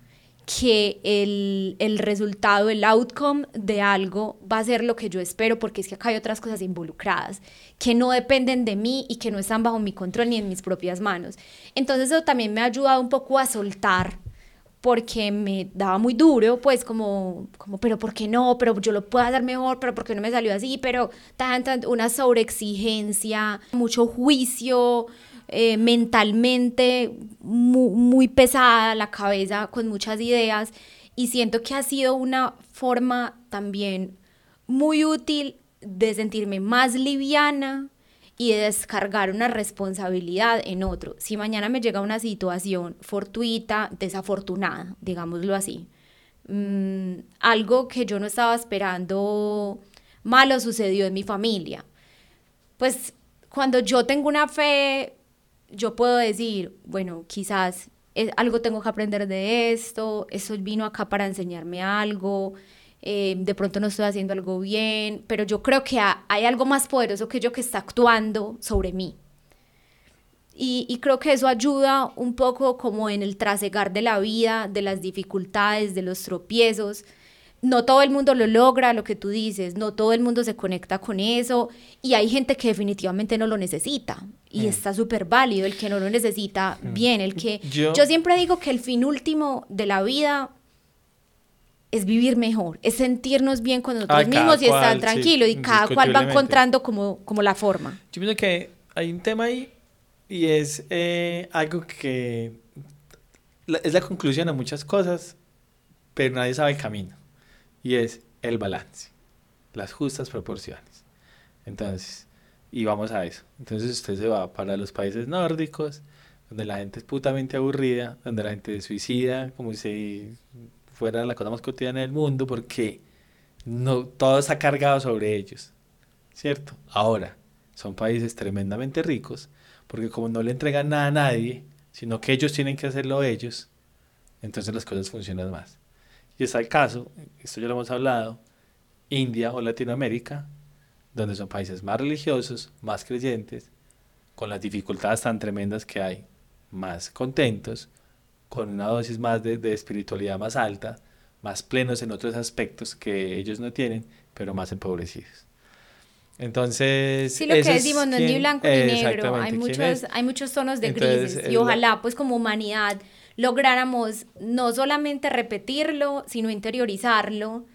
que el, el, resultado, el outcome de algo va a ser lo que yo espero, porque es que acá hay otras cosas involucradas que no dependen de mí y que no están bajo mi control ni en mis propias manos. Entonces eso también me ha ayudado un poco a soltar, porque me daba muy duro, pues como, como pero ¿por qué no? Pero yo lo puedo hacer mejor, pero ¿por qué no me salió así? Pero tan, tan, una sobreexigencia, mucho juicio, eh, mentalmente muy, pesada, la cabeza con muchas ideas y siento que ha sido una forma también muy útil de sentirme más liviana y de descargar una responsabilidad en otro. Si mañana me llega una situación fortuita, desafortunada, digámoslo así, mm, algo que yo no estaba esperando malo sucedió en mi familia. Pues cuando yo tengo una fe yo puedo decir, bueno, quizás algo tengo que aprender de esto, eso vino acá para enseñarme algo, eh, de pronto no estoy haciendo algo bien, pero yo creo que hay algo más poderoso que yo que está actuando sobre mí. Y, y, creo que eso ayuda un poco como en el trasegar de la vida, de las dificultades, de los tropiezos, no todo el mundo lo logra, lo que tú dices, no todo el mundo se conecta con eso y hay gente que definitivamente no lo necesita y mm. está súper válido el que no lo necesita, mm. bien, el que... Yo, siempre digo que el fin último de la vida es vivir mejor, es sentirnos bien con nosotros mismos y estar tranquilo y cada cual va encontrando como, como la forma. Yo pienso que hay un tema ahí y es eh, algo que es la conclusión a muchas cosas, pero nadie sabe el camino y es el balance, las justas proporciones. Entonces, y vamos a eso. Entonces usted se va para los países nórdicos, donde la gente es putamente aburrida, donde la gente se suicida como si fuera la cosa más cotidiana del mundo, porque no, todo está cargado sobre ellos, ¿cierto? Ahora, son países tremendamente ricos, porque como no le entregan nada a nadie, sino que ellos tienen que hacerlo ellos, entonces las cosas funcionan más. Y está el caso, esto ya lo hemos hablado, India o Latinoamérica, donde son países más religiosos, más creyentes, con las dificultades tan tremendas que hay, más contentos, con una dosis más de, de espiritualidad más alta, más plenos en otros aspectos que ellos no tienen, pero más empobrecidos. Entonces, sí, lo que decimos no es ni blanco ni negro, hay muchos, hay muchos tonos de grises y ojalá pues como humanidad lográramos no solamente repetirlo, sino interiorizarlo.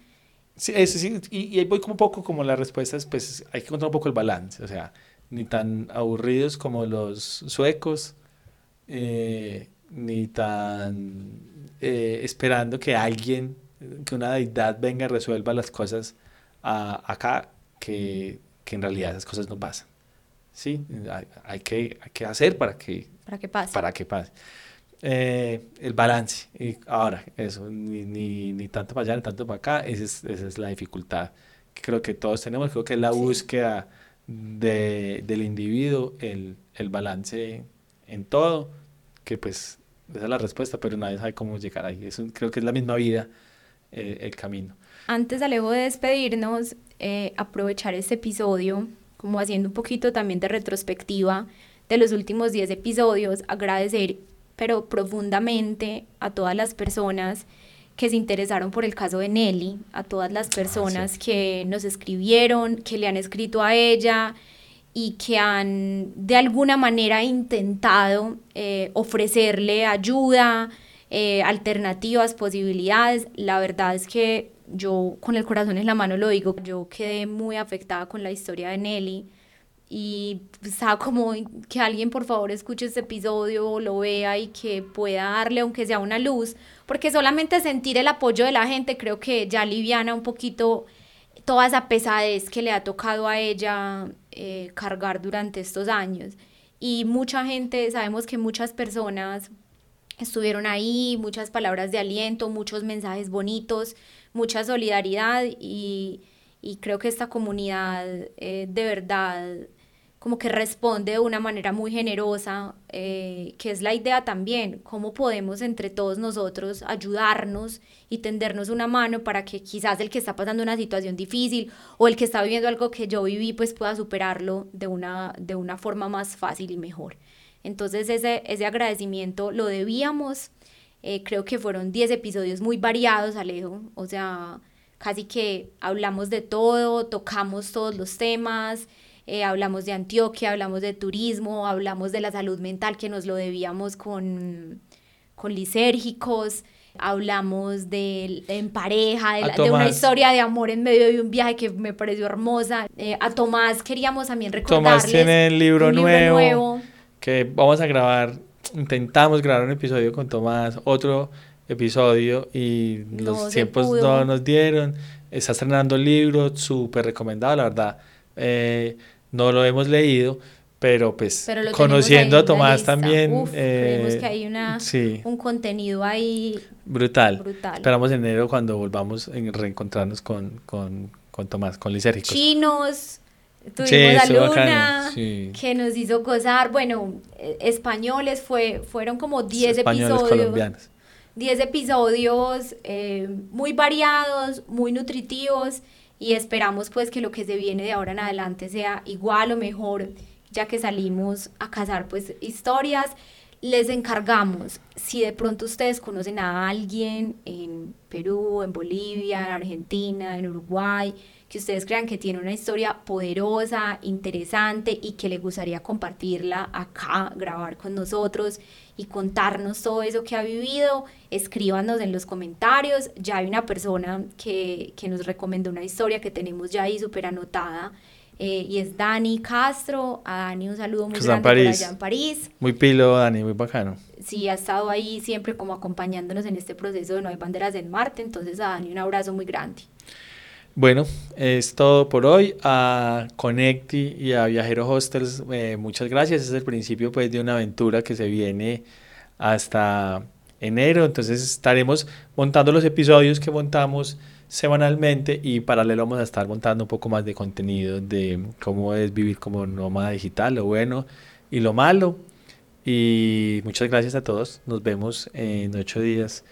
Sí, eso sí, y, ahí voy como un poco como las respuestas, pues hay que encontrar un poco el balance, o sea, ni tan aburridos como los suecos, eh, ni tan eh, esperando que alguien, que una deidad venga y resuelva las cosas acá, que, que, en realidad esas cosas no pasan. Sí, hay, que, hay que hacer para que, para que pase. Para que pase. Eh, el balance. Y ahora, eso, ni, ni, ni, tanto para allá, ni tanto para acá, esa es, esa es la dificultad que creo que todos tenemos. Creo que es la búsqueda de, del individuo, el, el balance en todo, que pues esa es la respuesta, pero nadie sabe cómo llegar ahí. Eso creo que es la misma vida, eh, el camino. Antes, Alejo, de despedirnos, eh, aprovechar este episodio, como haciendo un poquito también de retrospectiva de los últimos 10 episodios, agradecer, pero profundamente, a todas las personas que se interesaron por el caso de Nelly, a todas las ah, personas que nos escribieron, que le han escrito a ella, y que han de alguna manera intentado eh, ofrecerle ayuda, eh, alternativas, posibilidades. La verdad es que yo con el corazón en la mano lo digo, yo quedé muy afectada con la historia de Nelly y estaba como que alguien por favor escuche este episodio, lo vea y que pueda darle aunque sea una luz, porque solamente sentir el apoyo de la gente creo que ya aliviana un poquito toda esa pesadez que le ha tocado a ella eh, cargar durante estos años. Y mucha gente, sabemos que muchas personas estuvieron ahí, muchas palabras de aliento, muchos mensajes bonitos, mucha solidaridad y, y creo que esta comunidad eh, de verdad como que responde de una manera muy generosa, eh, que es la idea también, cómo podemos entre todos nosotros ayudarnos y tendernos una mano para que quizás el que está pasando una situación difícil o el que está viviendo algo que yo viví, pues pueda superarlo de una, de una forma más fácil y mejor. Entonces ese, ese agradecimiento lo debíamos, eh, creo que fueron 10 episodios muy variados, Alejo, o sea, casi que hablamos de todo, tocamos todos los temas, eh, hablamos de Antioquia, hablamos de turismo, hablamos de la salud mental que nos lo debíamos con, con lisérgicos, hablamos de en pareja, de, una historia de amor en medio de un viaje que me pareció hermosa. Eh, a Tomás queríamos también recordarles Tomás tiene el libro, nuevo, que vamos a grabar, intentamos grabar un episodio con Tomás, otro episodio y los tiempos no nos dieron. Está estrenando el libro, súper recomendado, la verdad. Eh, no lo hemos leído, pero pues conociendo a Tomás también. Uf, eh, que hay una, un contenido ahí brutal. brutal. Esperamos en enero cuando volvamos a reencontrarnos con, con, con Tomás, con Lisérgicos. Chinos. Tuvimos a Luna, que nos hizo gozar. Bueno, eh, españoles fue, fueron como 10 episodios. colombianos. 10 episodios eh, muy variados, muy nutritivos y esperamos pues que lo que se viene de ahora en adelante sea igual o mejor, ya que salimos a cazar pues historias. Les encargamos, si de pronto ustedes conocen a alguien en Perú, en Bolivia, en Argentina, en Uruguay, que ustedes crean que tiene una historia poderosa, interesante y que le gustaría compartirla acá, grabar con nosotros y contarnos todo eso que ha vivido, escríbanos en los comentarios. Ya hay una persona que, que nos recomendó una historia que tenemos ya ahí súper anotada. Eh, y es Dani Castro. A Dani un saludo muy grande por allá en París. Muy pilo, Dani, muy bacano. Sí, ha estado ahí siempre como acompañándonos en este proceso de No hay banderas en Marte. Entonces a Dani un abrazo muy grande. Bueno, es todo por hoy. A Connecti y a Viajero Hostels, eh, muchas gracias. Es el principio pues, de una aventura que se viene hasta enero. Entonces estaremos montando los episodios que montamos semanalmente y paralelo vamos a estar montando un poco más de contenido de cómo es vivir como nómada digital, lo bueno y lo malo. Y muchas gracias a todos. Nos vemos en ocho días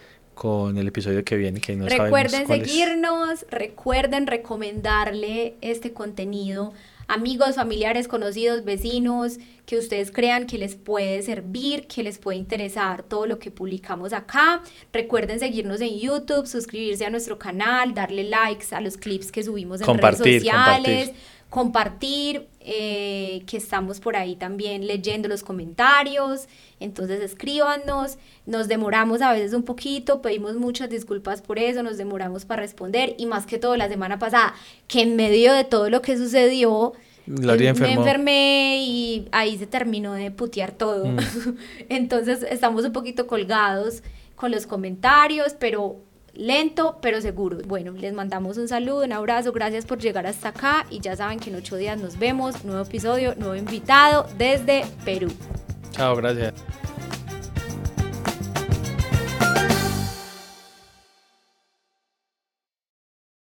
con el episodio que viene, que no Recuerden seguirnos, recuerden recomendarle este contenido amigos, familiares, conocidos, vecinos, que ustedes crean que les puede servir, que les puede interesar todo lo que publicamos acá. Recuerden seguirnos en YouTube, suscribirse a nuestro canal, darle likes a los clips que subimos en redes sociales. Compartir, eh, que estamos por ahí también leyendo los comentarios, entonces escríbanos, nos demoramos a veces un poquito, pedimos muchas disculpas por eso, nos demoramos para responder y más que todo la semana pasada, que en medio de todo lo que sucedió, Gloria me enfermé y ahí se terminó de putear todo. Mm. Entonces estamos un poquito colgados con los comentarios, pero lento pero seguro. Bueno, les mandamos un saludo, un abrazo, gracias por llegar hasta acá y ya saben que en ocho días nos vemos, nuevo episodio, nuevo invitado desde Perú. Chao, gracias.